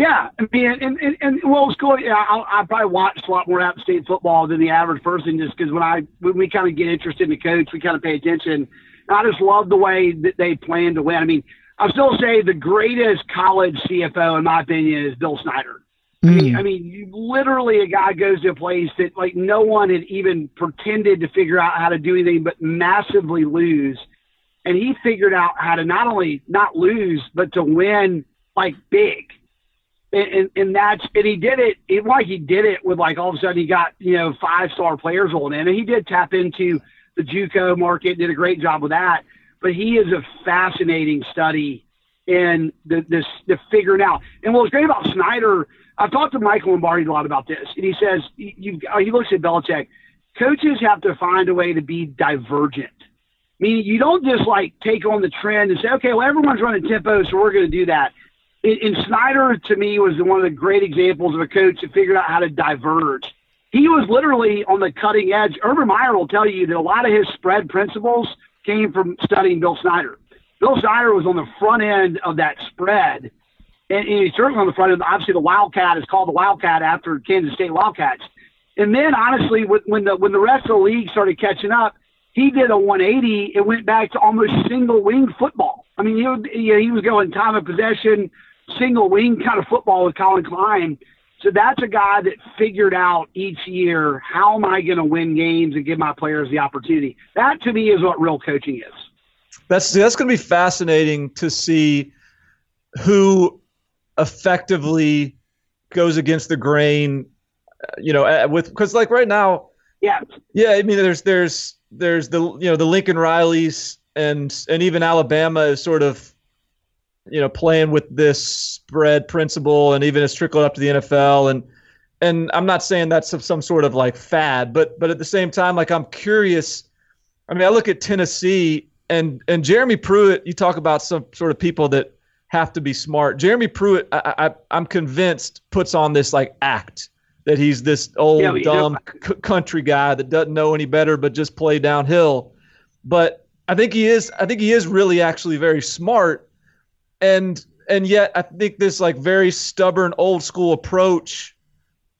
Yeah, I mean, and and, and well, it's cool. Yeah, I, I probably watched a lot more App State football than the average person, just because when I when we kind of get interested in the coach, we kind of pay attention. And I just love the way that they plan to win. I mean, I still say the greatest college CFO, in my opinion, is Bill Snyder. I mean, mm. I mean, you, literally, a guy goes to a place that like no one had even pretended to figure out how to do anything but massively lose, and he figured out how to not only not lose but to win like big and, and, that's and he did it. It like he did it with like all of a sudden he got you know five star players rolling in, and he did tap into the JUCO market. Did a great job with that. But he is a fascinating study in the this the figuring out. And what was great about Snyder, I've talked to Michael Lombardi a lot about this, and he says you you- uh, he looks at Belichick. Coaches have to find a way to be divergent. Meaning you don't just like take on the trend and say, okay, well everyone's running tempo, so we're going to do that and, Snyder to me was one of the great examples of a coach that figured out how to diverge. He was literally on the cutting edge. Urban Meyer will tell you that a lot of his spread principles came from studying Bill Snyder. Bill Snyder was on the front end of that spread, and, and he's certainly on the front end. Obviously, the Wildcat is called the Wildcat after Kansas State Wildcats. And then, honestly, when the when the rest of the league started catching up, he did a 180 and went back to almost single wing football. I mean, he was going time of possession, single wing kind of football with Collin Klein. So that's a guy that figured out each year how am I going to win games and give my players the opportunity. That to me is what real coaching is. That's that's going to be fascinating to see who effectively goes against the grain. Uh, you know, uh, with because like right now, yeah, yeah. I mean, there's there's there's the you know the Lincoln Rileys and and even Alabama is sort of you know playing with this spread principle and even has trickled up to the NFL and and I'm not saying that's some sort of like fad but but at the same time like I'm curious. I mean I look at Tennessee and and Jeremy Pruitt you talk about some sort of people that have to be smart. Jeremy Pruitt I, I I'm convinced puts on this like act that he's this old yeah, dumb c- country guy that doesn't know any better but just play downhill. But I think he is I think he is really actually very smart and and yet I think this like very stubborn old school approach.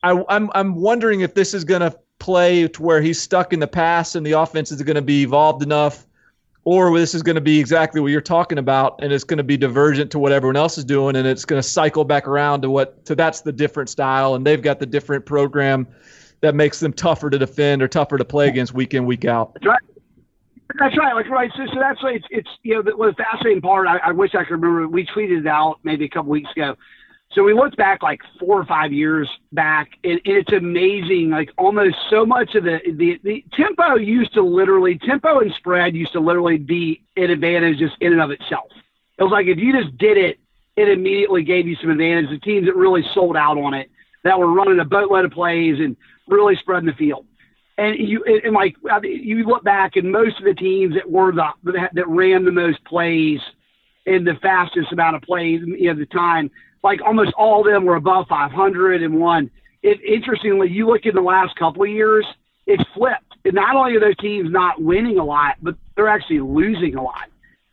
I, I'm I'm wondering if this is going to play to where he's stuck in the past and the offense is going to be evolved enough, or this is going to be exactly what you're talking about and it's going to be divergent to what everyone else is doing and it's going to cycle back around to what to that's the different style and they've got the different program that makes them tougher to defend or tougher to play against week in week out. That's right. That's right. Like right. So, so that's it's it's you know the, the fascinating part. I, I wish I could remember. We tweeted it out maybe a couple weeks ago. So we looked back like four or five years back, and, and it's amazing. Like almost so much of the, the the tempo used to literally tempo and spread used to literally be an advantage just in and of itself. It was like if you just did it, it immediately gave you some advantage. The teams that really sold out on it, that were running a boatload of plays and really spreading the field and you and like you look back, and most of the teams that were the that ran the most plays in the fastest amount of plays at the time, like almost all of them were above 500 and one. It, interestingly, you look in the last couple of years, it's flipped. And not only are those teams not winning a lot, but they're actually losing a lot.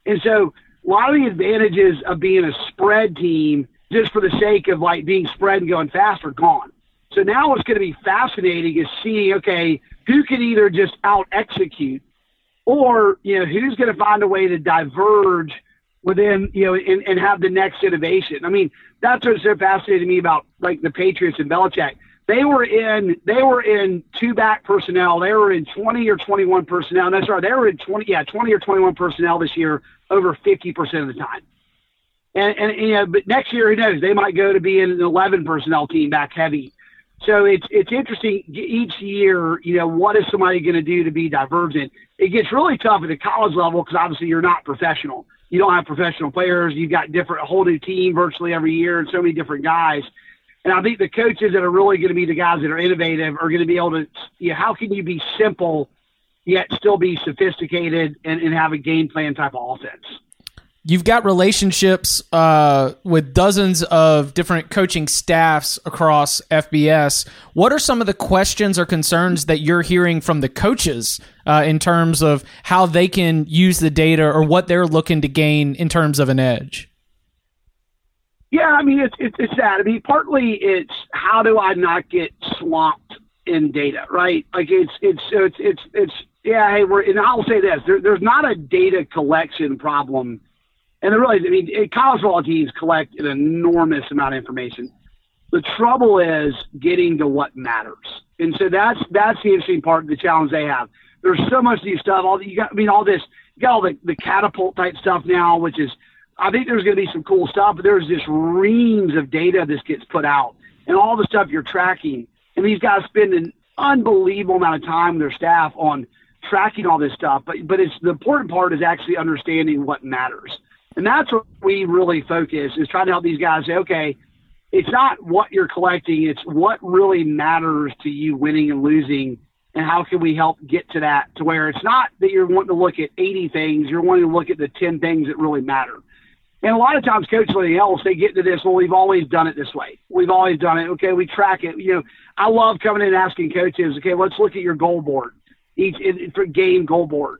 And so a lot of the advantages of being a spread team, just for the sake of like being spread and going fast, are gone. So now what's going to be fascinating is seeing, okay, who can either just out execute or, you know, who's going to find a way to diverge within, you know, and, and have the next innovation. I mean, that's what's so fascinating to me about like the Patriots and Belichick. They were in they were in two back personnel. They were in 20 or 21 personnel. That's right. They were in 20 yeah 20 or 21 personnel this year over 50 percent of the time. And, and, you know, but next year who knows? They might go to be in an 11 personnel team back heavy. So it's it's interesting each year. You know, what is somebody going to do to be divergent? It gets really tough at the college level because obviously you're not professional. You don't have professional players. You've got different a whole new team virtually every year, and so many different guys. And I think the coaches that are really going to be the guys that are innovative are going to be able to. You know, how can you be simple yet still be sophisticated and, and have a game plan type of offense? You've got relationships uh, with dozens of different coaching staffs across FBS. What are some of the questions or concerns that you're hearing from the coaches uh, in terms of how they can use the data or what they're looking to gain in terms of an edge? Yeah, I mean it's it's, it's that. I mean, partly it's how do I not get swamped in data, right? Like it's it's it's it's it's yeah. Hey, we're and I'll say this: there, there's not a data collection problem and the really, I mean, eh, college football teams collect an enormous amount of information. The trouble is getting to what matters, and so that's that's the interesting part of the challenge they have. There's so much new stuff. All you got, I mean, all this, you got all the the catapult type stuff now, which is, I think there's going to be some cool stuff. But there's just reams of data that gets put out, and all the stuff you're tracking. And these guys spend an unbelievable amount of time with their staff on tracking all this stuff. But but it's the important part is actually understanding what matters. And that's what we really focus is trying to help these guys say, okay, it's not what you're collecting, it's what really matters to you winning and losing and how can we help get to that to where it's not that you're wanting to look at 80 things, you're wanting to look at the 10 things that really matter. And a lot of times coaches like else, they get to this, well, we've always done it this way. We've always done it. Okay, we track it. You know, I love coming in and asking coaches, okay, let's look at your goal board, each for game goal board.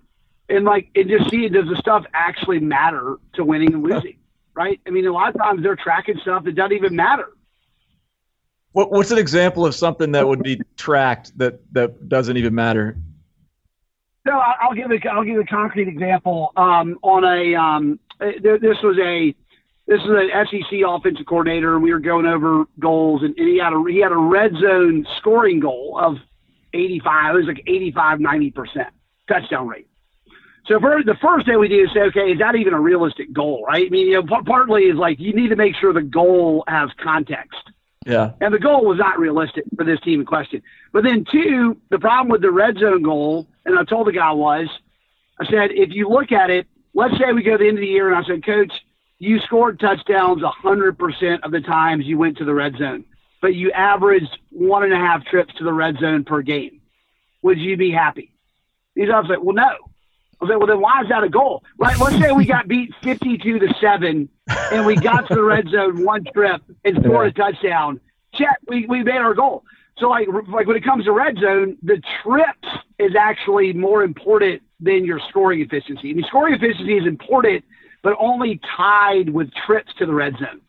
And like and just see does the stuff actually matter to winning and losing, right? I mean, a lot of times they're tracking stuff that doesn't even matter. What, what's an example of something that would be tracked that that doesn't even matter? So I- I'll give a I'll give a concrete example. Um, on a um, this was a this is an SEC offensive coordinator, and we were going over goals, and, and he had a he had a red zone scoring goal of 85. It was like 85, 90 percent touchdown rate. So for the first thing we do is say, okay, is that even a realistic goal, right? I mean, you know, par- partly is like you need to make sure the goal has context. Yeah. And the goal was not realistic for this team in question. But then, two, the problem with the red zone goal, and I told the guy was, I said, if you look at it, let's say we go to the end of the year, and I said, Coach, you scored touchdowns 100% of the times you went to the red zone, but you averaged one and a half trips to the red zone per game. Would you be happy? He's I was like, well, no. Like, well, then why is that a goal? Right? Let's say we got beat 52 to 7 and we got to the red zone one trip and scored a touchdown. Check, we, we made our goal. So, like, like when it comes to red zone, the trips is actually more important than your scoring efficiency. I mean, scoring efficiency is important, but only tied with trips to the red zone.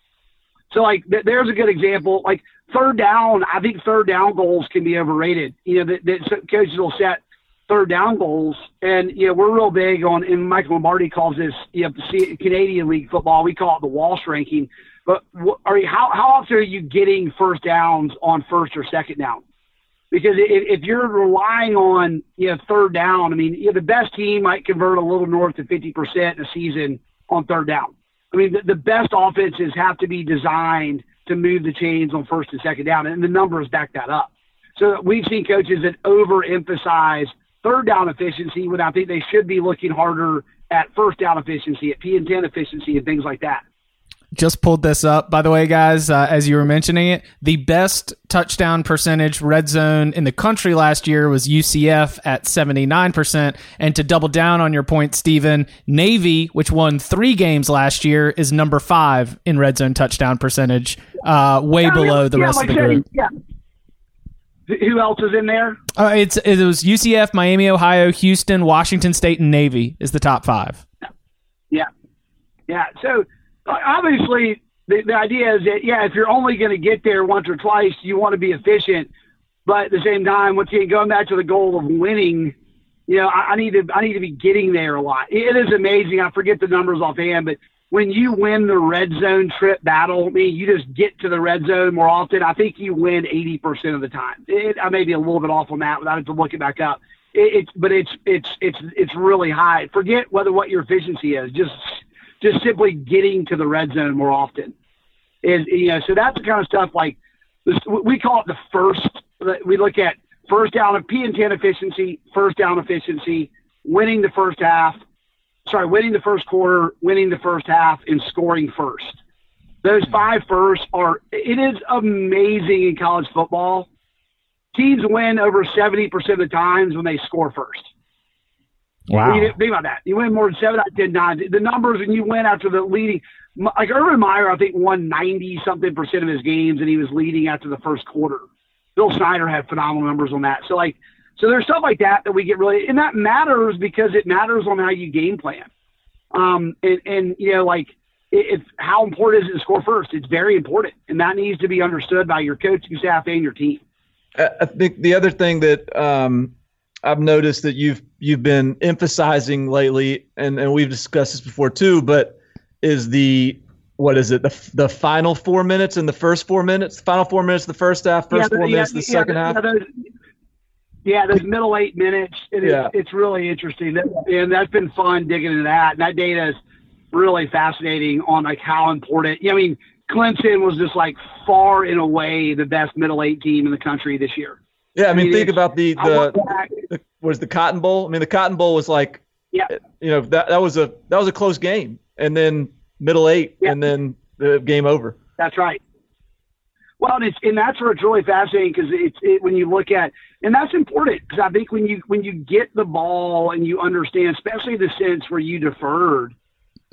So, like, th- there's a good example. Like, third down, I think third down goals can be overrated. You know, that, that coaches will set third down goals. And, know, we're real big on, and Michael Lombardi calls this, you know, Canadian League football, we call it the Walsh ranking. But are you, how, how often are you getting first downs on first or second down? Because if, if you're relying on, you know, third down, I mean, you know, the best team might convert a little north of 50% in a season on third down. I mean, the, the best offenses have to be designed to move the chains on first and second down, and the numbers back that up. So we've seen coaches that overemphasize third down efficiency when I think they should be looking harder at first down efficiency, at P and 10 efficiency, and things like that. Just pulled this up, by the way, guys. Uh, as you were mentioning it, the best touchdown percentage red zone in the country last year was UCF at 79%. And to double down on your point, Stephen, Navy, which won three games last year, is number five in red zone touchdown percentage, uh, way Yeah, below the yeah, rest like of the I said, group. Yeah. Who else is in there? Uh, it's it was UCF, Miami, Ohio, Houston, Washington State, and Navy is the top five. Yeah. Yeah. So uh, obviously, the, the idea is that, yeah, if you're only going to get there once or twice, you want to be efficient. But at the same time, once again, going back to the goal of winning, you know, I, I need to I need to be getting there a lot. It is amazing. I forget the numbers offhand, but when you win the red zone trip battle, I mean, you just get to the red zone more often. I think you win 80% of the time. It, I may be a little bit off on that, without have to look it back up. It, but it's it's it's it's really high. Forget whether what your efficiency is. Just just simply getting to the red zone more often is you know. So that's the kind of stuff like we call it the first. We look at first down of P and ten efficiency, first down efficiency, winning the first half. Sorry, winning the first quarter, winning the first half, and scoring first. Those hmm. five firsts are. It is amazing in college football. Teams win over seventy percent of the times when they score first. Wow. You think about that. You win more than seven out of ten times. The numbers, and you win after the leading. Like Urban Meyer, I think won ninety something percent of his games, and he was leading after the first quarter. Bill Snyder had phenomenal numbers on that. So like, so there's stuff like that that we get really, and that matters because it matters on how you game plan. Um, and and you know like it's how important is it to score first? It's very important, and that needs to be understood by your coaching staff and your team. I I think the other thing that um, I've noticed that you've you've been emphasizing lately, and, and we've discussed this before too, but is the what is it the the final four minutes and the first four minutes, the final four minutes, the first half, first Yeah, four yeah, minutes, the yeah, second half. those, yeah, those middle eight minutes. It is, Yeah. It's really interesting, and that's been fun digging into that. And that data is really fascinating on like how important. Yeah, I mean, Clemson was just like far and away the best middle eight team in the country this year. Yeah, I mean, mean, think about the the, the was the Cotton Bowl. I mean, the Cotton Bowl was like, Yeah. you know, that that was a that was a close game, and then middle eight, Yeah. and then the game over. That's right. Well, and it's and that's where it's really fascinating because it's it, when you look at and that's important because I think when you when you get the ball and you understand, especially the sense where you deferred.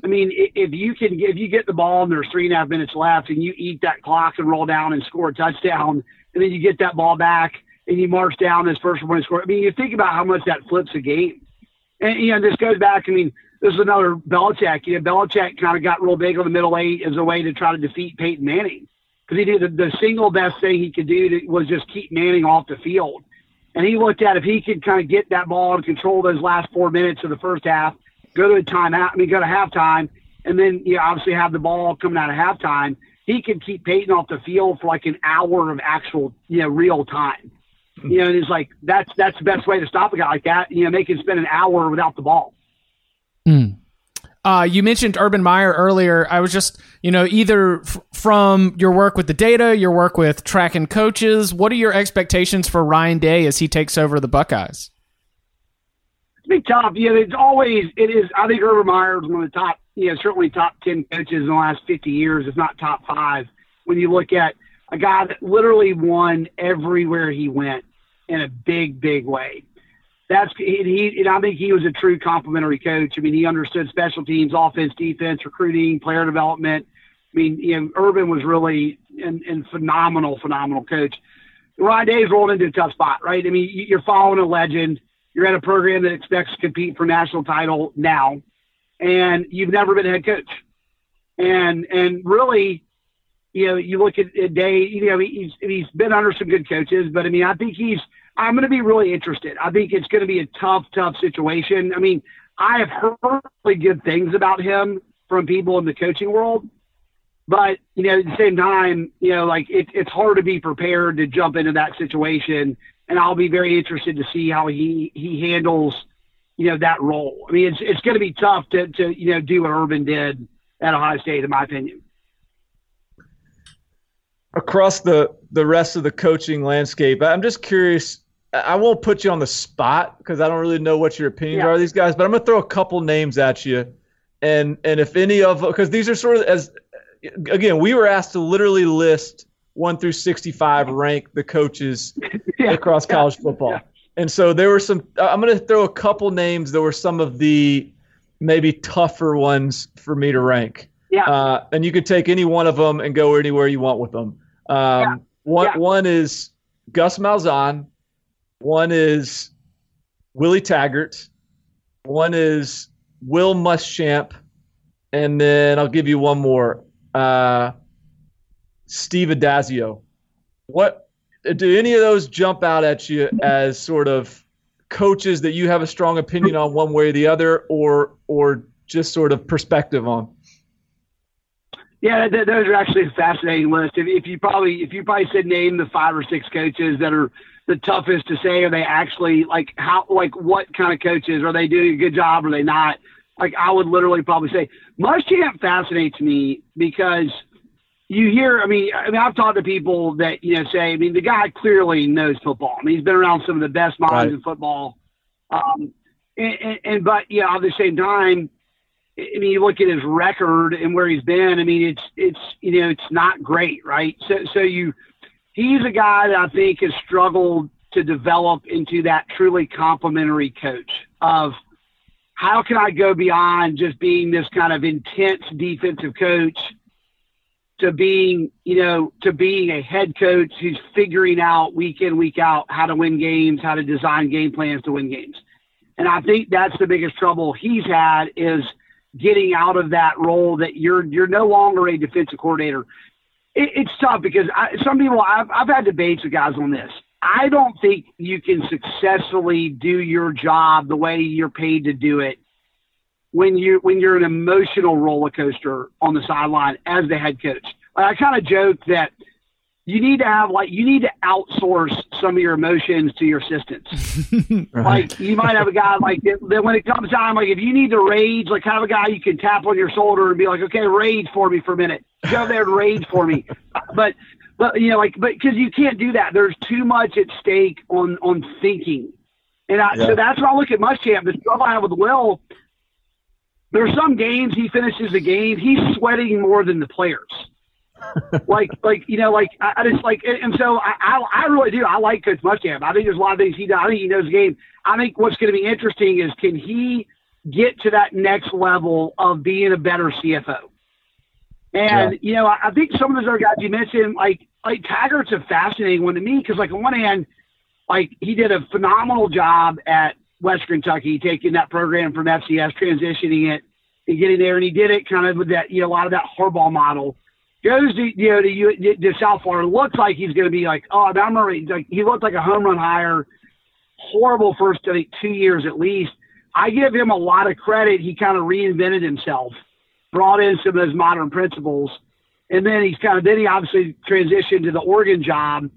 I mean, if you can if you get the ball and there's three and a half minutes left and you eat that clock and roll down and score a touchdown, and then you get that ball back and you march down as first one score. I mean, you think about how much that flips a game. And you know, this goes back. I mean, this is another Belichick. You know, Belichick kind of got real big on the middle eight as a way to try to defeat Peyton Manning because he did the, the single best thing he could do to, was just keep Manning off the field. And he looked at if he could kind of get that ball and control those last four minutes of the first half, go to a timeout. I mean, go to halftime, and then you know, obviously have the ball coming out of halftime. He could keep Peyton off the field for like an hour of actual, you know, real time. Hmm. You know, and it's like that's that's the best way to stop a guy like that. You know, make him spend an hour without the ball. Hmm. Uh, you mentioned Urban Meyer earlier. I was just, you know, either f- from your work with the data, your work with tracking coaches, what are your expectations for Ryan Day as he takes over the Buckeyes? It's big tough. Yeah, it's always it is. I think Urban Meyer is one of the top, know, certainly top ten coaches in the last fifty years, if not top five. When you look at a guy that literally won everywhere he went in a big, big way. That's he, he and I think he was a true complimentary coach. I mean, he understood special teams, offense, defense, recruiting, player development. I mean, you know, Urban was really an, an phenomenal, phenomenal coach. Ryan Day's rolled into a tough spot, right? I mean, you- you're following a legend. You're at a program that expects to compete for national title now, and you've never been a head coach. And and really, you know, you look at, at Day. You know, he's he's been under some good coaches, but I mean, I think he's. I'm going to be really interested. I think it's going to be a tough, tough situation. I mean, I have heard really good things about him from people in the coaching world, but you know, at the same time, you know, like it, it's hard to be prepared to jump into that situation. And I'll be very interested to see how he he handles, you know, that role. I mean, it's it's going to be tough to to you know do what Urban did at Ohio State, in my opinion. across the the rest of the coaching landscape. I'm just curious. I won't put you on the spot because I don't really know what your opinions Yeah. are of these guys, but I'm gonna throw a couple names at you, and and if any of because these are sort of as again we were asked to literally list one through 65 rank the coaches Yeah. across college football. Yeah. And so there were some. I'm going to throw a couple names. There were some of the maybe tougher ones for me to rank. Yeah. Uh, and you could take any one of them and go anywhere you want with them. Um, One one is Gus Malzahn. One is Willie Taggart. One is Will Muschamp. And then I'll give you one more. Uh, Steve Addazio. What do any of those jump out at you as sort of coaches that you have a strong opinion on one way or the other, or or just sort of perspective on? Yeah, th- those are actually a fascinating list. If, if you probably if you probably said name the five or six coaches that are the toughest to say, are they actually like how like what kind of coaches are they doing a good job? Or are they not? Like I would literally probably say Muschamp fascinates me because you hear. I mean, I mean, I've talked to people that you know say. I mean, the guy clearly knows football. I mean, he's been around some of the best minds Right. in football. Um, and, and, and but yeah, at the same time, I mean, you look at his record and where he's been. I mean, it's it's you know it's not great, right? So so you he's a guy that I think has struggled to develop into that truly complementary coach of how can I go beyond just being this kind of intense defensive coach to being you know to being a head coach who's figuring out week in week out how to win games, how to design game plans to win games. And I think that's the biggest trouble he's had is getting out of that role that you're you're no longer a defensive coordinator. It, it's tough because I, some people I've I've had debates with guys on this. I don't think you can successfully do your job the way you're paid to do it when you when you're an emotional roller coaster on the sideline as the head coach. Like, I kind of joke that you need to have like you need to outsource some of your emotions to your assistants. Like you might have a guy like that, that when it comes time, like if you need to rage, like have a guy you can tap on your shoulder and be like, okay, rage for me for a minute. Go there and rage for me. But but you know like but because you can't do that. There's too much at stake on on thinking. And I, Yeah. so that's why I look at Muschamp. The trouble I have with Will, there's some games he finishes the game, he's sweating more than the players. Like, like you know, like I, I just like, and, and so I, I, I really do. I like Coach Muschamp. I think there's a lot of things he does. I think he knows the game. I think what's going to be interesting is can he get to that next level of being a better CFO? And you know, I, I think some of those other guys you mentioned, like like Taggart's a fascinating one to me because, like on one hand, like he did a phenomenal job at West Kentucky, taking that program from FCS, transitioning it, and getting there. And he did it kind of with that, you know, a lot of that Harbaugh model. Goes to you know to, to South Florida. Looks like he's going to be like, oh, I remember like he looked like a home run hire. Horrible first two years at least. I give him a lot of credit. He kind of reinvented himself, brought in some of those modern principles, and then he's kind of then he obviously transitioned to the Oregon job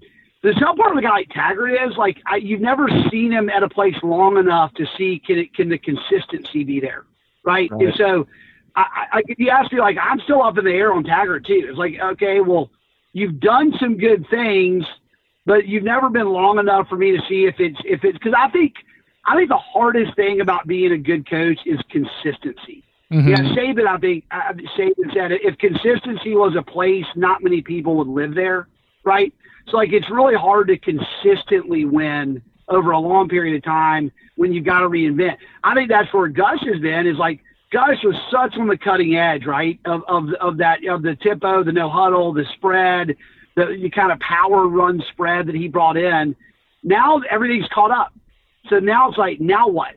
the tough part of a guy like Taggart is like I, you've never seen him at a place long enough to see can it can the consistency be there, right? right. And so, I, I, you ask me like I'm still up in the air on Taggart too. It's like okay, well, you've done some good things, but you've never been long enough for me to see if it's if it's because I think I think the hardest thing about being a good coach is consistency. Mm-hmm. Yeah, Saban, I think Saban said if consistency was a place, not many people would live there, right? So like it's really hard to consistently win over a long period of time when you've got to reinvent. I think that's where Gus has been is like Gus was such on the cutting edge, right? Of of of that of the tempo, the no huddle, the spread, the, the kind of power run spread that he brought in. Now everything's caught up. So now it's like, now what?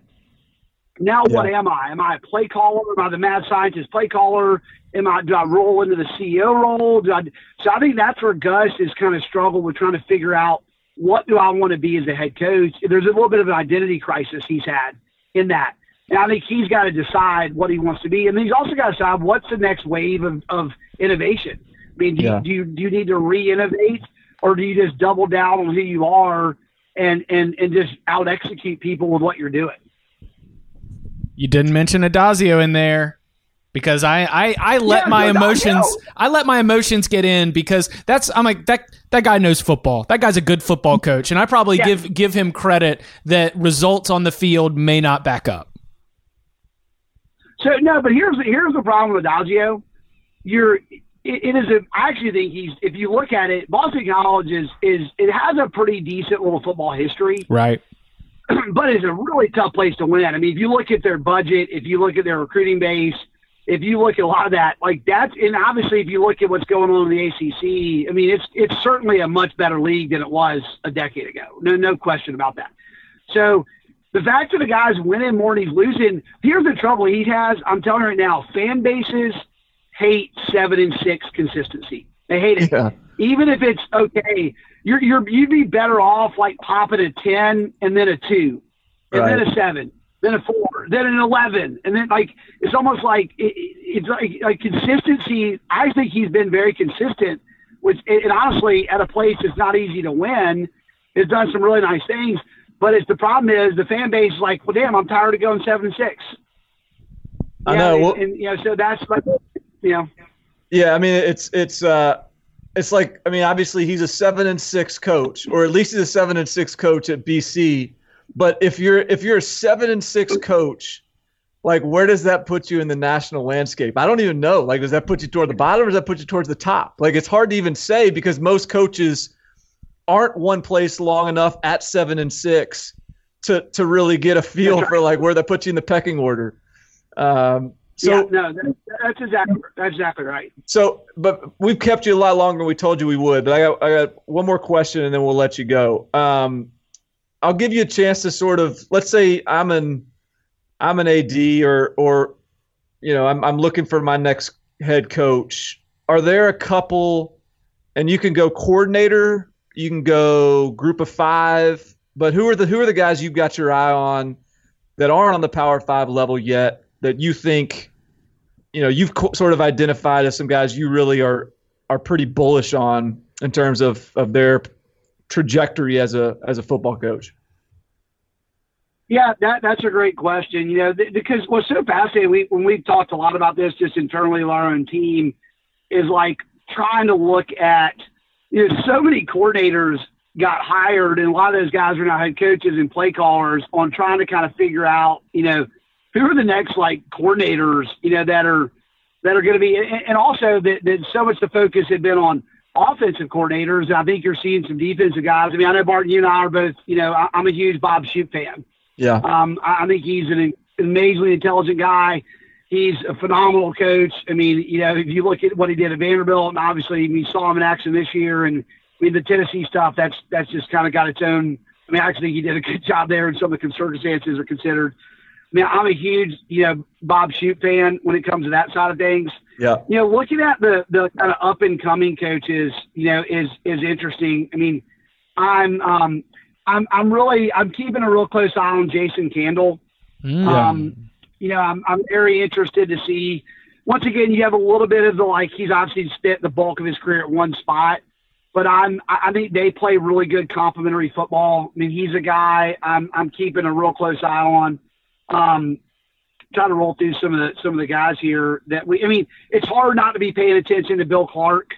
Now yeah. what am I? Am I a play caller? Am I the mad scientist play caller? Am I do I roll into the CEO role? Do I, so I think that's where Gus is kind of struggled with trying to figure out what do I want to be as a head coach. There's a little bit of an identity crisis he's had in that. And I think he's got to decide what he wants to be. And he's also got to decide what's the next wave of, of innovation. I mean, do, yeah. you, do you do you need to re-innovate, or do you just double down on who you are and and and just out execute people with what you're doing? You didn't mention Addazio in there because I I, I let yeah, my emotions I let my emotions get in because that's I'm like that that guy knows football. That guy's a good football coach, and I probably yeah. give give him credit that results on the field may not back up. So no, but here's here's the problem with Addazio. You're it, it is a I actually think he's if you look at it, Boston College is is it has a pretty decent little football history. Right. but it's a really tough place to win. I mean, if you look at their budget, if you look at their recruiting base, if you look at a lot of that, like that's, and obviously if you look at what's going on in the ACC, I mean, it's it's certainly a much better league than it was a decade ago. No, no question about that. So the fact that the guy's winning more than he's losing, here's the trouble he has. I'm telling you right now, fan bases hate seven and six consistency. They hate it. Yeah. Even if it's okay, you're you're you'd be better off like popping a ten and then a two, and right. then a seven then a four, then an eleven, and then like it's almost like it, it's like, like consistency. I think he's been very consistent, which and honestly, at a place that's not easy to win, has done some really nice things. But it's the problem is the fan base is like, well, damn, I'm tired of going seven and six. I know, well, and, and you know, so that's like, you know. Yeah, I mean, it's it's uh, it's like I mean, obviously he's a seven and six coach, or at least he's a seven and six coach at BC but if you're if you're a seven and six coach, like where does that put you in the national landscape? I don't even know. Like, does that put you toward the bottom or does that put you towards the top? Like, it's hard to even say because most coaches aren't one place long enough at seven and six to to really get a feel for like where that puts you in the pecking order. Um, so yeah, no, that's exactly that's exactly right. So, but we've kept you a lot longer than we told you we would. But I got I got one more question and then we'll let you go. Um, I'll give you a chance to sort of let's say I'm an I'm an AD or or you know I'm I'm looking for my next head coach. Are there a couple and you can go coordinator, you can go group of 5, but who are the who are the guys you've got your eye on that aren't on the Power 5 level yet that you think you know you've co- sort of identified as some guys you really are are pretty bullish on in terms of of their trajectory as a as a football coach? Yeah, that that's a great question. You know, th- because what's so fascinating, we when we've talked a lot about this just internally with our own team, is like trying to look at you know so many coordinators got hired, and a lot of those guys are now head coaches and play callers on trying to kind of figure out you know who are the next like coordinators you know that are that are going to be, and, also that, that so much the focus had been on offensive coordinators. I think you're seeing some defensive guys. I mean, I know Barton, you and I are both, you know, I, I'm a huge Bob Shoop fan. Yeah. Um, I, I think he's an amazingly intelligent guy. He's a phenomenal coach. I mean, you know, if you look at what he did at Vanderbilt, and obviously we saw him in action this year, and I mean the Tennessee stuff. That's that's just kind of got its own I mean, I actually think he did a good job there, and some of the circumstances are considered. I mean, I'm a huge, you know, Bob Shoop fan when it comes to that side of things. Yeah. You know, looking at the the kind of up and coming coaches, you know, is is interesting. I mean, I'm um I'm I'm really I'm keeping a real close eye on Jason Candle. Um, you know, I'm I'm very interested to see. Once again, you have a little bit of the like he's obviously spent the bulk of his career at one spot, but I'm I I think they play really good complementary football. I mean, he's a guy I'm I'm keeping a real close eye on. Um, trying to roll through some of the some of the guys here that we. I mean, it's hard not to be paying attention to Bill Clark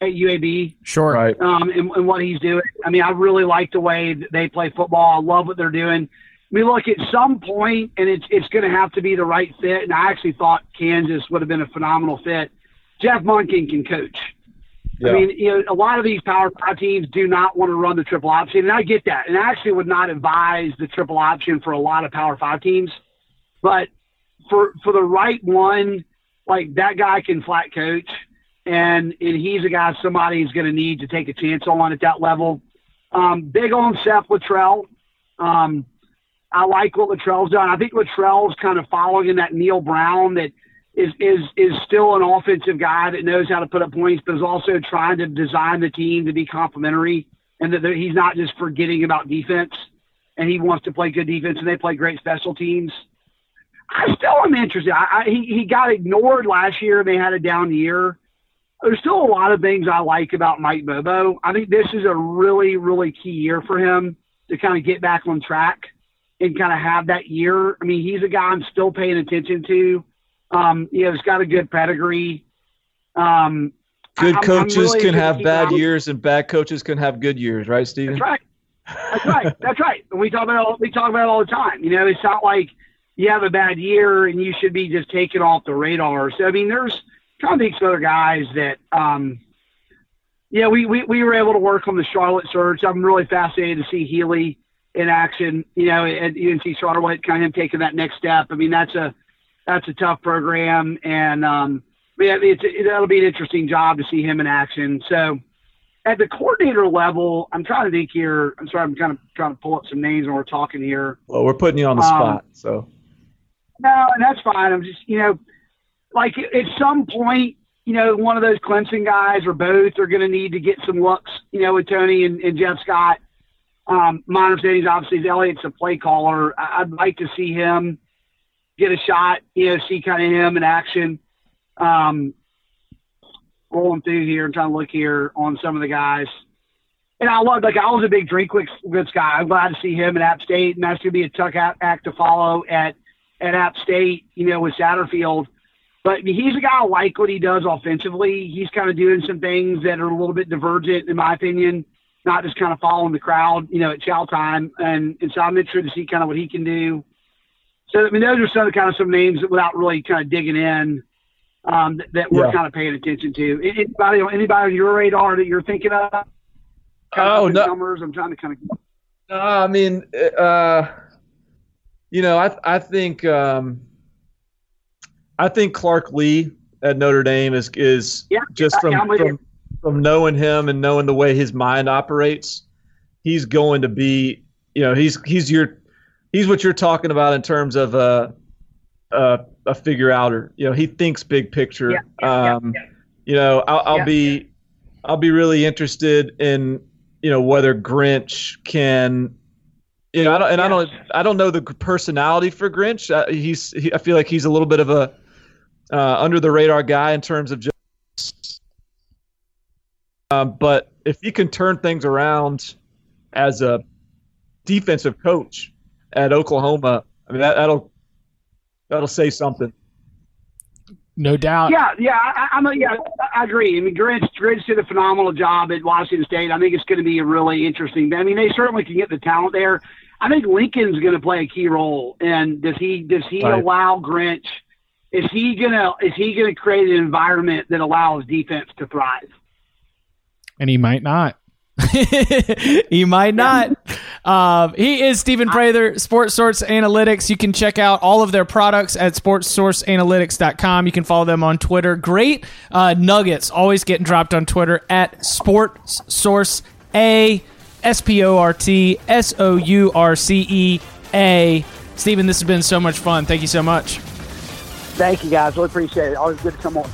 at UAB Sure. Right. um, and, and what he's doing. I mean, I really like the way that they play football. I love what they're doing. I mean, look, at some point, and it's it's going to have to be the right fit. And I actually thought Kansas would have been a phenomenal fit. Jeff Monken can coach. Yeah. I mean, you know, a lot of these Power Five teams do not want to run the triple option, and I get that. And I actually would not advise the triple option for a lot of Power Five teams, but for for the right one, like that guy can flat coach, and and he's a guy somebody's going to need to take a chance on at that level. Um, big on Seth Littrell. Um, I like what Littrell's done. I think Littrell's kind of following in that Neal Brown that is is is still an offensive guy that knows how to put up points, but is also trying to design the team to be complementary, and that he's not just forgetting about defense, and he wants to play good defense, and they play great special teams. I still am interested. I, I, he he got ignored last year, and they had a down year. There's still a lot of things I like about Mike Bobo. I think this is a really really key year for him to kind of get back on track and kind of have that year. I mean, he's a guy I'm still paying attention to. Um, you know, he's got a good pedigree. Um, Good I'm coaches really can have bad eye- years, and bad coaches can have good years, right, Steven? That's right. That's right. That's right. And we talk about it all, we talk about it all the time. You know, it's not like you have a bad year and you should be just taken off the radar. So I mean, there's trying to think some other guys that, um, yeah, we, we we were able to work on the Charlotte search. I'm really fascinated to see Healy in action. You know, and at UNC Charlotte, kind of him taking that next step. I mean, that's a that's a tough program, and um, yeah, it's it, that'll be an interesting job to see him in action. So at the coordinator level, I'm trying to think here. I'm sorry, I'm kind of trying to pull up some names when we're talking here. Well, we're putting you on the Um, spot, so No, and that's fine. I'm just, you know, like at some point, you know, one of those Clemson guys or both are going to need to get some looks, you know, with Tony and, and Jeff Scott. Um, my understanding is obviously Elliott's a play caller. I- I'd like to see him get a shot, you know, see kind of him in action. Um, rolling through here and trying to look here on some of the guys. And I love, like, I was a big Drinkwitz guy. I'm glad to see him at App State, and that's going to be a tough act to follow at, at App State, you know, with Satterfield. But he's a guy I like what he does offensively. He's kind of doing some things that are a little bit divergent, in my opinion, not just kind of following the crowd, you know, at chow time. And, and so I'm interested to see kind of what he can do. So, I mean, those are some of the kind of some names that without really kind of digging in um, that, that we're Yeah. kind of paying attention to. Anybody, anybody on your radar that you're thinking of? Kind Oh, of no. Numbers. I'm trying to kind of. No, I mean, uh, you know, I I think um, I think Clark Lea at Notre Dame is is Yeah, just from I'm from. From knowing him and knowing the way his mind operates, he's going to be, you know, he's he's your he's what you're talking about in terms of a a, a figure outer. You know, he thinks big picture. Yeah, yeah, um, yeah. You know, I'll, I'll be I'll be really interested in you know whether Grinch can you know I don't and I don't I don't know the personality for Grinch uh, he's he, I feel like he's a little bit of a uh, under the radar guy in terms of just um, but if he can turn things around as a defensive coach at Oklahoma I mean that, that'll that'll say something No doubt. Yeah, yeah, I, I'm a, yeah, I agree. I mean, Grinch, Grinch did a phenomenal job at Washington State. I think it's going to be a really interesting. I mean, they certainly can get the talent there. I think Lincoln's going to play a key role. And does he does he Right. allow Grinch? Is he gonna is he gonna create an environment that allows defense to thrive? And he might not. he might not. Um, he is Stephen Prather, Sports Source Analytics. You can check out all of their products at sportsourceanalytics.com. You can follow them on Twitter. Great uh, nuggets always getting dropped on Twitter at Sports Source A. S P O R T S O U R C E A. Stephen, this has been so much fun. Thank you so much. Thank you, guys. Really appreciate it. Always good to come on.